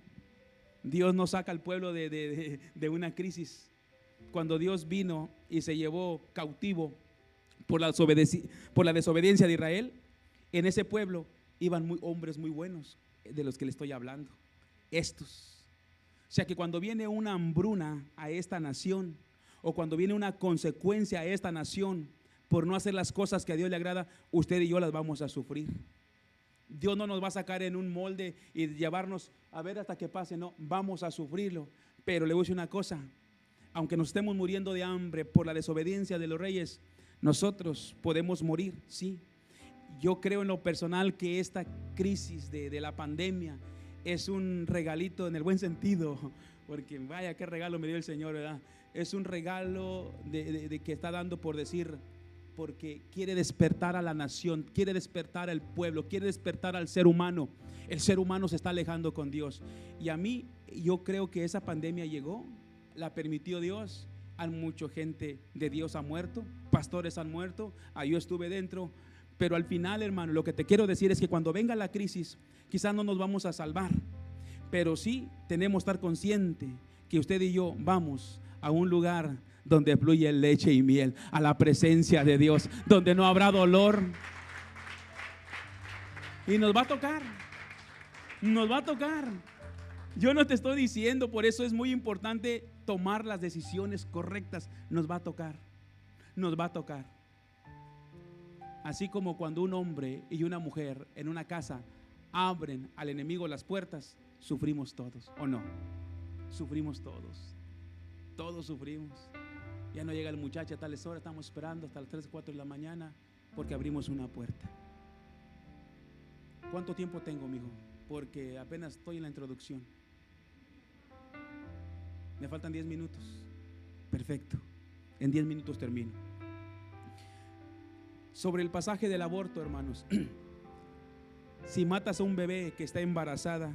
Dios nos saca al pueblo de, de una crisis. Cuando Dios vino y se llevó cautivo por la, desobediencia de Israel, en ese pueblo iban muy, hombres muy buenos, de los que le estoy hablando. Estos. O sea que cuando viene una hambruna a esta nación, o cuando viene una consecuencia a esta nación por no hacer las cosas que a Dios le agrada, usted y yo las vamos a sufrir. Dios no nos va a sacar en un molde y llevarnos a ver hasta que pase, no, vamos a sufrirlo. Pero le voy a decir una cosa, aunque nos estemos muriendo de hambre por la desobediencia de los reyes, nosotros podemos morir, sí. Yo creo en lo personal que esta crisis de, la pandemia es un regalito en el buen sentido, porque vaya, qué regalo me dio el Señor, ¿verdad? Es un regalo de, que está dando por decir, porque quiere despertar a la nación, quiere despertar al pueblo, quiere despertar al ser humano. El ser humano se está alejando con Dios. Y a mí, yo creo que esa pandemia llegó, la permitió Dios hay mucha gente de Dios ha muerto, pastores han muerto, ahí yo estuve dentro, pero al final, hermano, lo que te quiero decir es que cuando venga la crisis, quizás no nos vamos a salvar, Pero sí tenemos que estar consciente que usted y yo vamos a un lugar donde fluye leche y miel, a la presencia de Dios, donde no habrá dolor. Y nos va a tocar, nos va a tocar. Yo no te estoy diciendo, por eso es muy importante tomar las decisiones correctas. Nos va a tocar, nos va a tocar. Así como cuando un hombre y una mujer en una casa abren al enemigo las puertas, sufrimos todos, ¿o no? Sufrimos todos. Todos sufrimos. Ya no llega el muchacho a tales horas, estamos esperando hasta las 3, 4 de la mañana porque abrimos una puerta. ¿Cuánto tiempo tengo, mijo? Porque apenas estoy en la introducción. Me faltan 10 minutos. Perfecto. En 10 minutos termino. Sobre el pasaje del aborto, hermanos. si matas a un bebé que está embarazada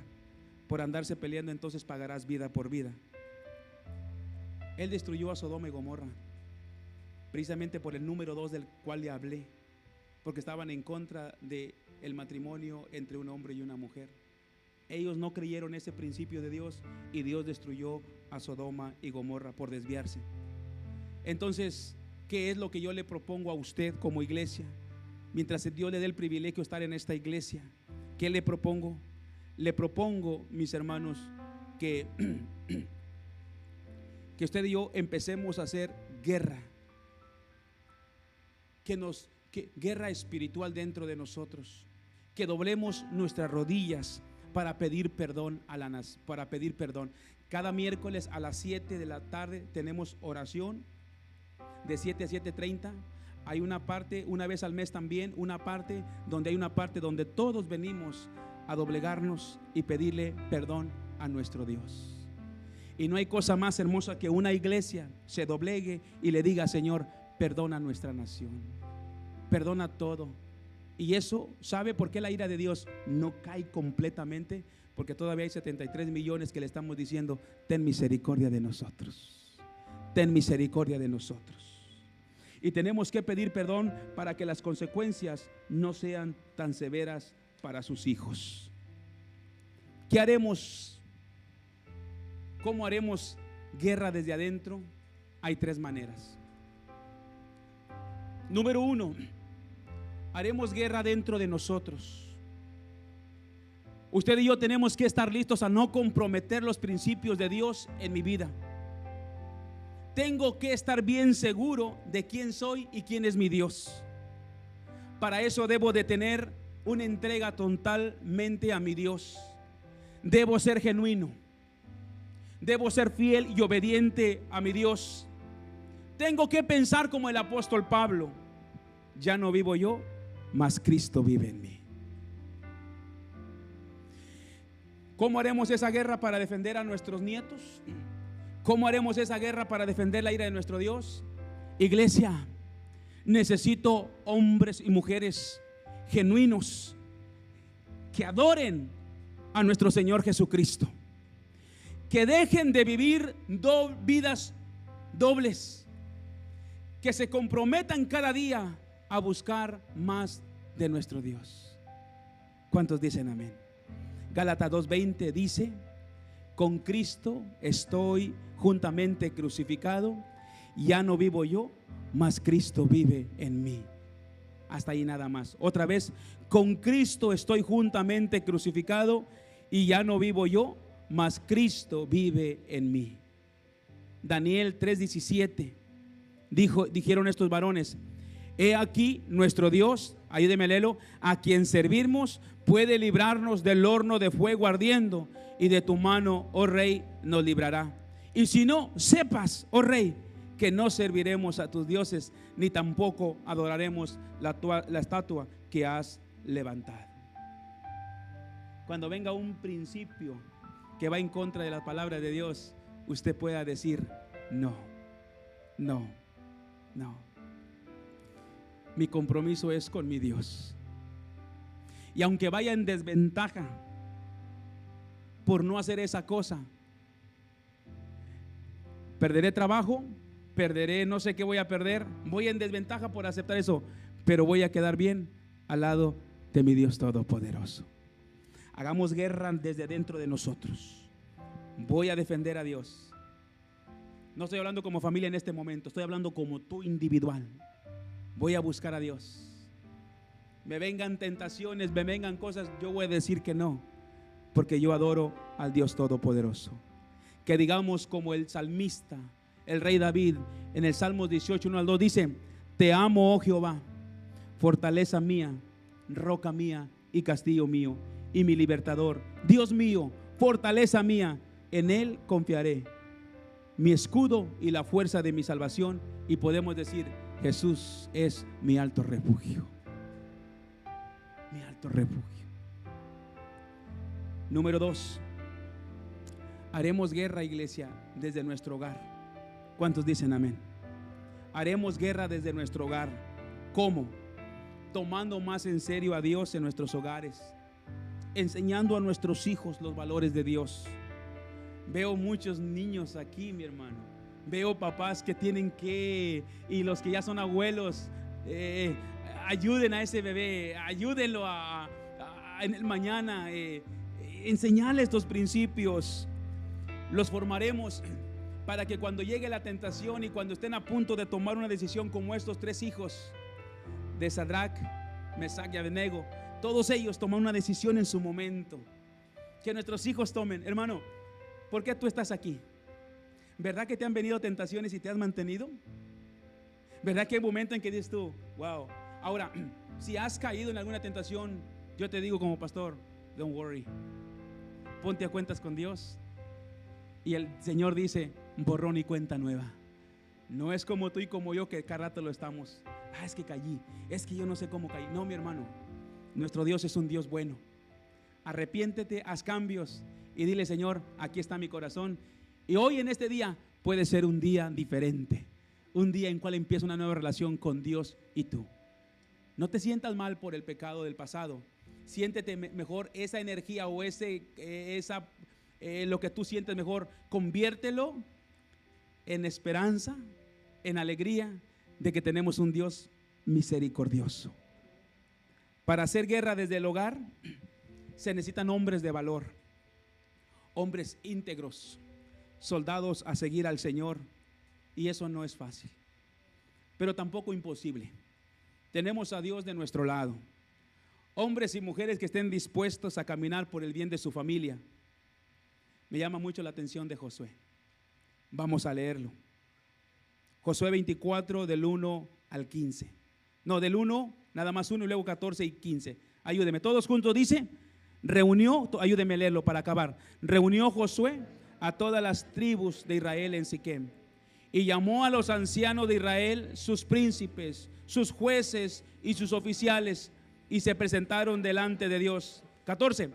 por andarse peleando, entonces pagarás vida por vida. Él destruyó a Sodoma y Gomorra, precisamente por el número dos del cual le hablé, porque estaban en contra del el matrimonio entre un hombre y una mujer. Ellos no creyeron ese principio de Dios y Dios destruyó a Sodoma y Gomorra por desviarse. Entonces, ¿qué es lo que yo le propongo a usted como iglesia? Mientras Dios le dé el privilegio de estar en esta iglesia, ¿qué le propongo? Le propongo, mis hermanos, que que usted y yo empecemos a hacer guerra. Que nos, que, guerra espiritual dentro de nosotros. Que doblemos nuestras rodillas para pedir perdón a la para pedir perdón. Cada miércoles a las 7 de la tarde tenemos oración de 7 a 7:30. Hay una parte, una vez al mes también, una parte donde hay una parte donde todos venimos a doblegarnos y pedirle perdón a nuestro Dios. Y no hay cosa más hermosa que una iglesia se doblegue y le diga, Señor, perdona nuestra nación. Perdona todo. Y eso, ¿sabe por qué la ira de Dios no cae completamente? Porque todavía hay 73 millones que le estamos diciendo, ten misericordia de nosotros. Ten misericordia de nosotros. Y tenemos que pedir perdón para que las consecuencias no sean tan severas para sus hijos. ¿Qué haremos ¿Cómo haremos guerra desde adentro? Hay tres maneras. Número uno, haremos guerra dentro de nosotros. Usted y yo tenemos que estar listos a no comprometer los principios de Dios en mi vida. Tengo que estar bien seguro de quién soy y quién es mi Dios. Para eso debo de tener una entrega totalmente a mi Dios. Debo ser genuino. Debo ser fiel y obediente a mi Dios. Tengo que pensar como el apóstol Pablo. Ya no vivo yo, mas Cristo vive en mí. ¿Cómo haremos esa guerra para defender a nuestros nietos? ¿Cómo haremos esa guerra para defender la ira de nuestro Dios? Iglesia, necesito hombres y mujeres genuinos que adoren a nuestro Señor Jesucristo que dejen de vivir dos vidas dobles, que se comprometan cada día a buscar más de nuestro Dios. ¿Cuántos dicen amén? Gálatas 2:20 dice, con Cristo estoy juntamente crucificado, ya no vivo yo, mas Cristo vive en mí. Hasta ahí nada más. Otra vez, con Cristo estoy juntamente crucificado y ya no vivo yo, mas Cristo vive en mí. Daniel 3:17 dijo, dijeron estos varones, he aquí nuestro Dios, ayúdeme Lelo, a quien servimos puede librarnos del horno de fuego ardiendo y de tu mano, oh rey, nos librará. Y si no, sepas, oh rey, que no serviremos a tus dioses, ni tampoco adoraremos la, la estatua que has levantado. Cuando venga un principio que va en contra de la palabra de Dios, usted pueda decir, no, no, no. Mi compromiso es con mi Dios. Y aunque vaya en desventaja por no hacer esa cosa, perderé trabajo, perderé, no sé qué voy a perder, voy en desventaja por aceptar eso, pero voy a quedar bien al lado de mi Dios Todopoderoso. Hagamos guerra desde dentro de nosotros. Voy a defender a Dios. No estoy hablando como familia en este momento, estoy hablando como tú individual. Voy a buscar a Dios. Me vengan tentaciones, me vengan cosas, yo voy a decir que no, porque yo adoro al Dios Todopoderoso. Que digamos como el salmista, el rey David, en el Salmo 18, 1 al 2, dice, te amo, oh Jehová, fortaleza mía, roca mía y castillo mío, y mi libertador, Dios mío, fortaleza mía, en Él confiaré, mi escudo y la fuerza de mi salvación, y podemos decir, Jesús es mi alto refugio, mi alto refugio. Número dos, haremos guerra, iglesia, desde nuestro hogar. ¿Cuántos dicen amén? Haremos guerra desde nuestro hogar. ¿Cómo? Tomando más en serio a Dios en nuestros hogares, enseñando a nuestros hijos los valores de Dios. Veo muchos niños aquí, mi hermano. Veo papás que tienen que, y los que ya son abuelos, eh, ayuden a ese bebé, ayúdenlo a, en el mañana, eh, enseñarle estos principios. Los formaremos para que cuando llegue la tentación y cuando estén a punto de tomar una decisión como estos tres hijos de Sadrach, Mesach y Abednego, todos ellos toman una decisión en su momento. Que nuestros hijos tomen, hermano, ¿por qué tú estás aquí? ¿Verdad que te han venido tentaciones y te has mantenido? ¿Verdad que hay momento en que dices tú, wow? Ahora, si has caído en alguna tentación, yo te digo como pastor, don't worry. Ponte a cuentas con Dios. Y el Señor dice, borrón y cuenta nueva. No es como tú y como yo que cada rato lo estamos. Ah, es que caí. Es que yo no sé cómo caí. No, mi hermano. Nuestro Dios es un Dios bueno. Arrepiéntete, haz cambios y dile, Señor, aquí está mi corazón. Y hoy en este día puede ser un día diferente. Un día en cual empieza una nueva relación con Dios y tú. No te sientas mal por el pecado del pasado. Siéntete mejor esa energía o ese, eh, esa eh, lo que tú sientes mejor, conviértelo en esperanza, en alegría de que tenemos un Dios misericordioso. Para hacer guerra desde el hogar se necesitan hombres de valor, hombres íntegros, soldados a seguir al Señor. Y eso no es fácil, pero tampoco imposible. Tenemos a Dios de nuestro lado. Hombres y mujeres que estén dispuestos a caminar por el bien de su familia me llama mucho la atención de Josué. Vamos a leerlo. Josué 24 del 1 al 15. No, del 1, nada más 1 y luego 14 y 15. Ayúdeme, todos juntos dice, reunió, ayúdeme a leerlo para acabar. Reunió Josué a todas las tribus de Israel en Siquem y llamó a los ancianos de Israel, sus príncipes, sus jueces y sus oficiales y se presentaron delante de Dios. 14.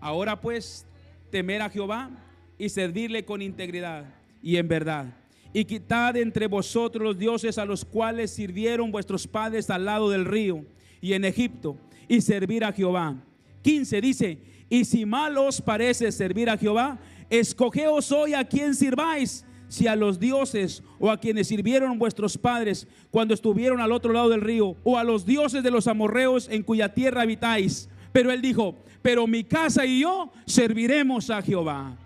Ahora pues temer a Jehová y servirle con integridad y en verdad. Y quitad entre vosotros los dioses a los cuales sirvieron vuestros padres al lado del río y en Egipto, y servir a Jehová. 15 dice, y si mal os parece servir a Jehová, escogeos hoy a quien sirváis, si a los dioses o a quienes sirvieron vuestros padres cuando estuvieron al otro lado del río, o a los dioses de los amorreos en cuya tierra habitáis. Pero él dijo, pero mi casa y yo serviremos a Jehová.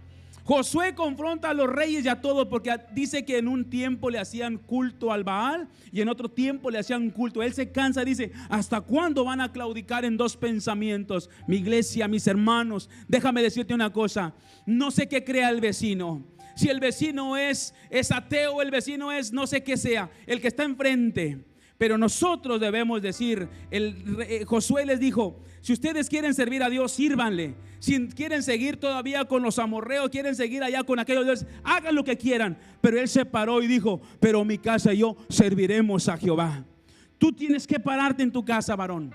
Josué confronta a los reyes y a todos porque dice que en un tiempo le hacían culto al Baal y en otro tiempo le hacían culto. Él se cansa, dice, ¿hasta cuándo van a claudicar en dos pensamientos? Mi iglesia, mis hermanos, déjame decirte una cosa, no sé qué crea el vecino. Si el vecino es, es ateo, el vecino es no sé qué sea, el que está enfrente. Pero nosotros debemos decir, el, eh, Josué les dijo, si ustedes quieren servir a Dios, sírvanle. Si quieren seguir todavía con los amorreos, quieren seguir allá con aquellos hagan lo que quieran. Pero él se paró y dijo, pero mi casa y yo serviremos a Jehová. Tú tienes que pararte en tu casa, varón.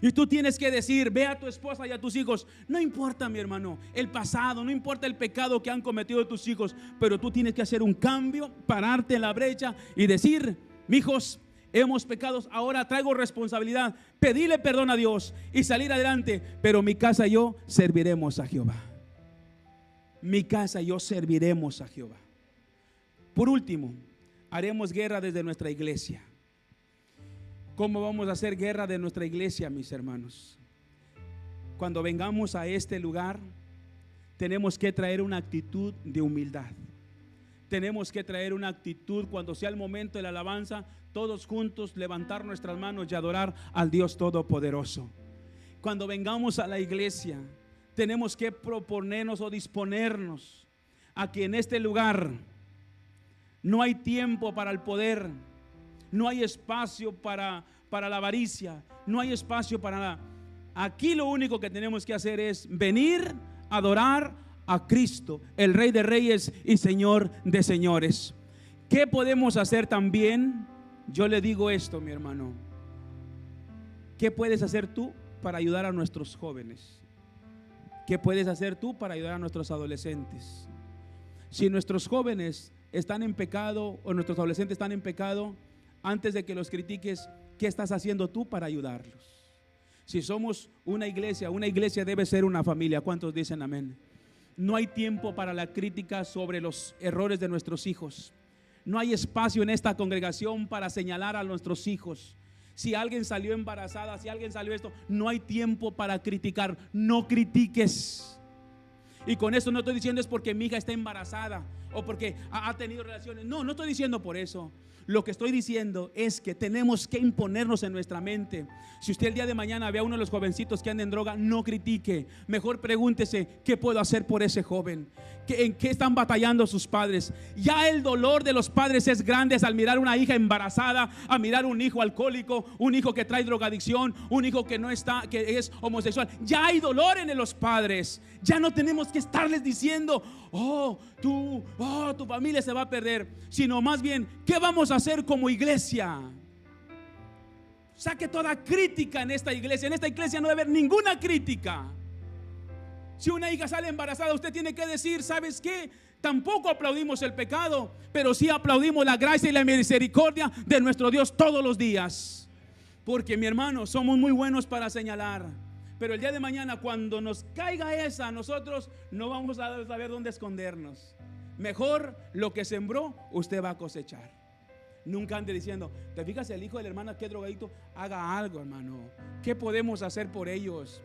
Y tú tienes que decir, ve a tu esposa y a tus hijos, no importa mi hermano, el pasado, no importa el pecado que han cometido tus hijos, pero tú tienes que hacer un cambio, pararte en la brecha y decir, hijos, hemos pecado, ahora traigo responsabilidad, pedirle perdón a Dios y salir adelante, pero mi casa y yo serviremos a Jehová. Mi casa y yo serviremos a Jehová. Por último, haremos guerra desde nuestra iglesia. ¿Cómo vamos a hacer guerra de nuestra iglesia, mis hermanos? cuando vengamos a este lugar, tenemos que traer una actitud de humildad. Tenemos que traer una actitud cuando sea el momento de la alabanza, todos juntos levantar nuestras manos y adorar al Dios Todopoderoso. Cuando vengamos a la iglesia, tenemos que proponernos o disponernos a que en este lugar no hay tiempo para el poder, no hay espacio para, para la avaricia, no hay espacio para nada. Aquí lo único que tenemos que hacer es venir, adorar a Cristo, el Rey de Reyes y Señor de Señores. ¿Qué podemos hacer también? Yo le digo esto, mi hermano. ¿Qué puedes hacer tú para ayudar a nuestros jóvenes? ¿Qué puedes hacer tú para ayudar a nuestros adolescentes? Si nuestros jóvenes están en pecado o nuestros adolescentes están en pecado, antes de que los critiques, ¿qué estás haciendo tú para ayudarlos? Si somos una iglesia, una iglesia debe ser una familia. ¿Cuántos dicen amén? No hay tiempo para la crítica sobre los errores de nuestros hijos. No hay espacio en esta congregación para señalar a nuestros hijos. Si alguien salió embarazada, si alguien salió esto, no hay tiempo para criticar. No critiques. Y con eso no estoy diciendo es porque mi hija está embarazada o porque ha tenido relaciones. No, no estoy diciendo por eso. Lo que estoy diciendo es que tenemos que imponernos en nuestra mente. Si usted el día de mañana ve a uno de los jovencitos que anda en droga, no critique. Mejor pregúntese, ¿qué puedo hacer por ese joven? ¿En qué están batallando sus padres? Ya el dolor de los padres es grande al mirar una hija embarazada, a mirar un hijo alcohólico, un hijo que trae drogadicción, un hijo que no está, que es homosexual. Ya hay dolor en los padres. Ya no tenemos que estarles diciendo, oh, tú, oh, tu familia se va a perder. Sino más bien, ¿qué vamos a hacer como iglesia. Saque toda crítica en esta iglesia. En esta iglesia no debe haber ninguna crítica. Si una hija sale embarazada, usted tiene que decir, ¿sabes qué? Tampoco aplaudimos el pecado, pero sí aplaudimos la gracia y la misericordia de nuestro Dios todos los días. Porque mi hermano, somos muy buenos para señalar. Pero el día de mañana, cuando nos caiga esa, nosotros no vamos a saber dónde escondernos. Mejor lo que sembró, usted va a cosechar. Nunca ande diciendo, te fijas el hijo del hermano que drogadito, haga algo, hermano. ¿Qué podemos hacer por ellos?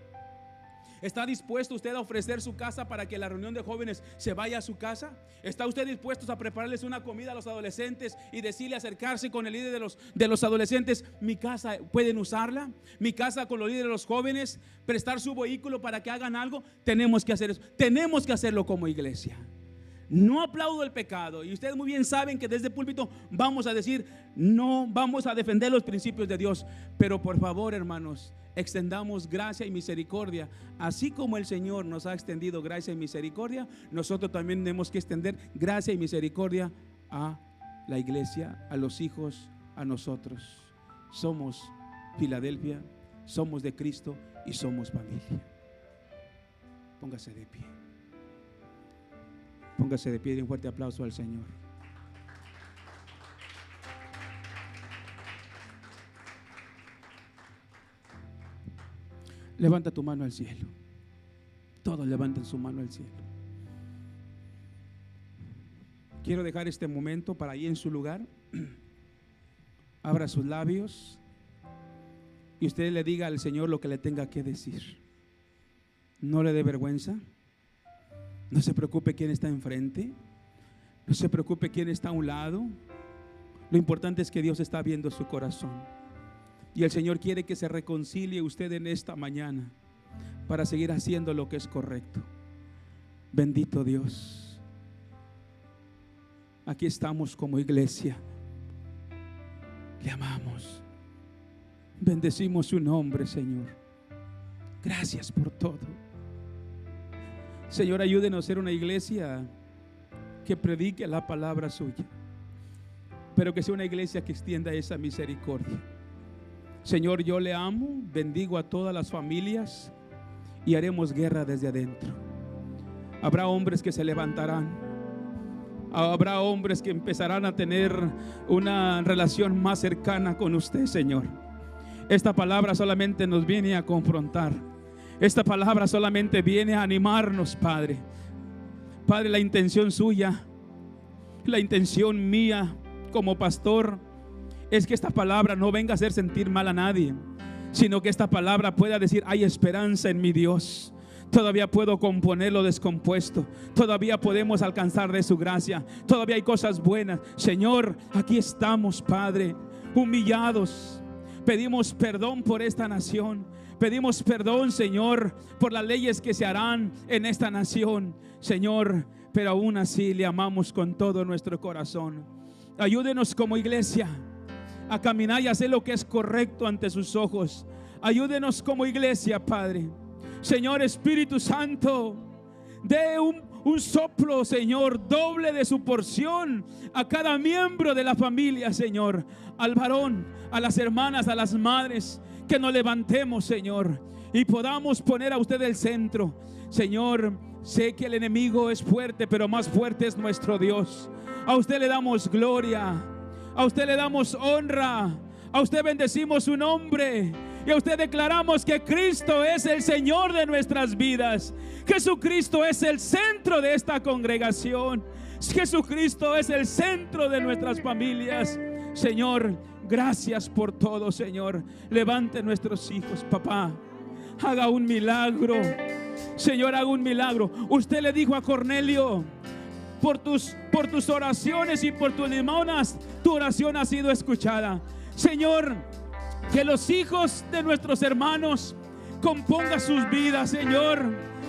¿Está dispuesto usted a ofrecer su casa para que la reunión de jóvenes se vaya a su casa? ¿Está usted dispuesto a prepararles una comida a los adolescentes y decirle acercarse con el líder de los, de los adolescentes? Mi casa, ¿pueden usarla? Mi casa con los líderes de los jóvenes, prestar su vehículo para que hagan algo. Tenemos que hacer eso. Tenemos que hacerlo como iglesia. No aplaudo el pecado. Y ustedes muy bien saben que desde el púlpito vamos a decir, no vamos a defender los principios de Dios. Pero por favor, hermanos, extendamos gracia y misericordia. Así como el Señor nos ha extendido gracia y misericordia, nosotros también tenemos que extender gracia y misericordia a la iglesia, a los hijos, a nosotros. Somos Filadelfia, somos de Cristo y somos familia. Póngase de pie. Póngase de pie y un fuerte aplauso al Señor. Levanta tu mano al cielo. Todos levanten su mano al cielo. Quiero dejar este momento para ahí en su lugar. Abra sus labios y usted le diga al Señor lo que le tenga que decir. No le dé vergüenza. No se preocupe quién está enfrente. No se preocupe quién está a un lado. Lo importante es que Dios está viendo su corazón. Y el Señor quiere que se reconcilie usted en esta mañana para seguir haciendo lo que es correcto. Bendito Dios. Aquí estamos como iglesia. Le amamos. Bendecimos su nombre, Señor. Gracias por todo. Señor, ayúdenos a ser una iglesia que predique la palabra suya, pero que sea una iglesia que extienda esa misericordia. Señor, yo le amo, bendigo a todas las familias y haremos guerra desde adentro. Habrá hombres que se levantarán. Habrá hombres que empezarán a tener una relación más cercana con usted, Señor. Esta palabra solamente nos viene a confrontar esta palabra solamente viene a animarnos, Padre. Padre, la intención suya, la intención mía como pastor, es que esta palabra no venga a hacer sentir mal a nadie, sino que esta palabra pueda decir, hay esperanza en mi Dios. Todavía puedo componer lo descompuesto. Todavía podemos alcanzar de su gracia. Todavía hay cosas buenas. Señor, aquí estamos, Padre, humillados. Pedimos perdón por esta nación. Pedimos perdón, Señor, por las leyes que se harán en esta nación. Señor, pero aún así le amamos con todo nuestro corazón. Ayúdenos como iglesia a caminar y hacer lo que es correcto ante sus ojos. Ayúdenos como iglesia, Padre. Señor Espíritu Santo, dé un, un, soplo, Señor, doble de su porción a cada miembro de la familia, Señor. Al varón, a las hermanas, a las madres, que nos levantemos, Señor, y podamos poner a usted el centro. Señor, sé que el enemigo es fuerte, pero más fuerte es nuestro Dios. A usted le damos gloria. A usted le damos honra. A usted bendecimos su nombre. Y a usted declaramos que Cristo es el Señor de nuestras vidas. Jesucristo es el centro de esta congregación. Jesucristo es el centro de nuestras familias. Señor, gracias por todo, Señor. Levante nuestros hijos, papá. Haga un milagro. Señor, haga un milagro. Usted le dijo a Cornelio, por tus, por tus oraciones y por tus limonas, tu oración ha sido escuchada. Señor, que los hijos de nuestros hermanos compongan sus vidas, Señor.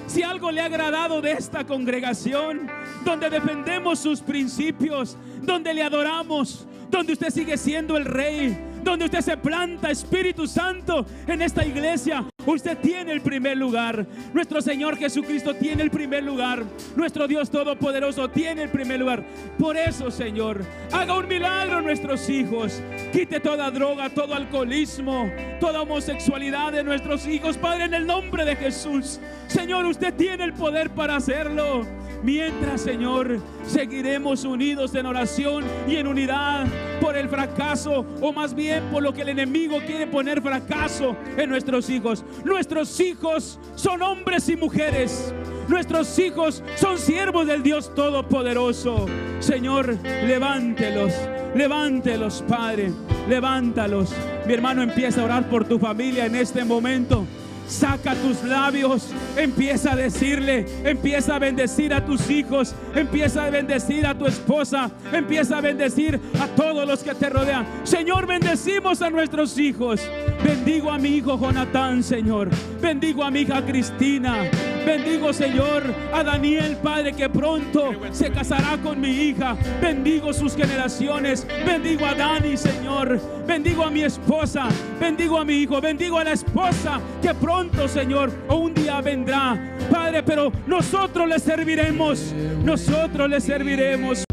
Si algo le ha agradado de esta congregación, donde defendemos sus principios, donde le adoramos, donde usted sigue siendo el rey, donde usted se planta, Espíritu Santo, en esta iglesia, usted tiene el primer lugar. Nuestro Señor Jesucristo tiene el primer lugar. Nuestro Dios Todopoderoso tiene el primer lugar. Por eso, Señor, haga un milagro en nuestros hijos. Quite toda droga, todo alcoholismo, toda homosexualidad de nuestros hijos, Padre, en el nombre de Jesús. Señor, usted tiene el poder para hacerlo. Mientras, Señor, seguiremos unidos en oración y en unidad por el fracaso o más bien por lo que el enemigo quiere poner fracaso en nuestros hijos. Nuestros hijos son hombres y mujeres. Nuestros hijos son siervos del Dios Todopoderoso. Señor, levántelos, levántelos, Padre, levántalos. Mi hermano empieza a orar por tu familia en este momento. Saca tus labios, empieza a decirle, empieza a bendecir a tus hijos, empieza a bendecir a tu esposa, empieza a bendecir a todos los que te rodean. Señor, bendecimos a nuestros hijos. Bendigo a mi hijo Jonatán, Señor. Bendigo a mi hija Cristina. Bendigo, Señor, a Daniel, Padre, que pronto se casará con mi hija. Bendigo sus generaciones. Bendigo a Dani, Señor. Bendigo a mi esposa. Bendigo a mi hijo. Bendigo a la esposa que pronto, Señor, o un día vendrá. Padre, pero nosotros le serviremos. Nosotros le serviremos.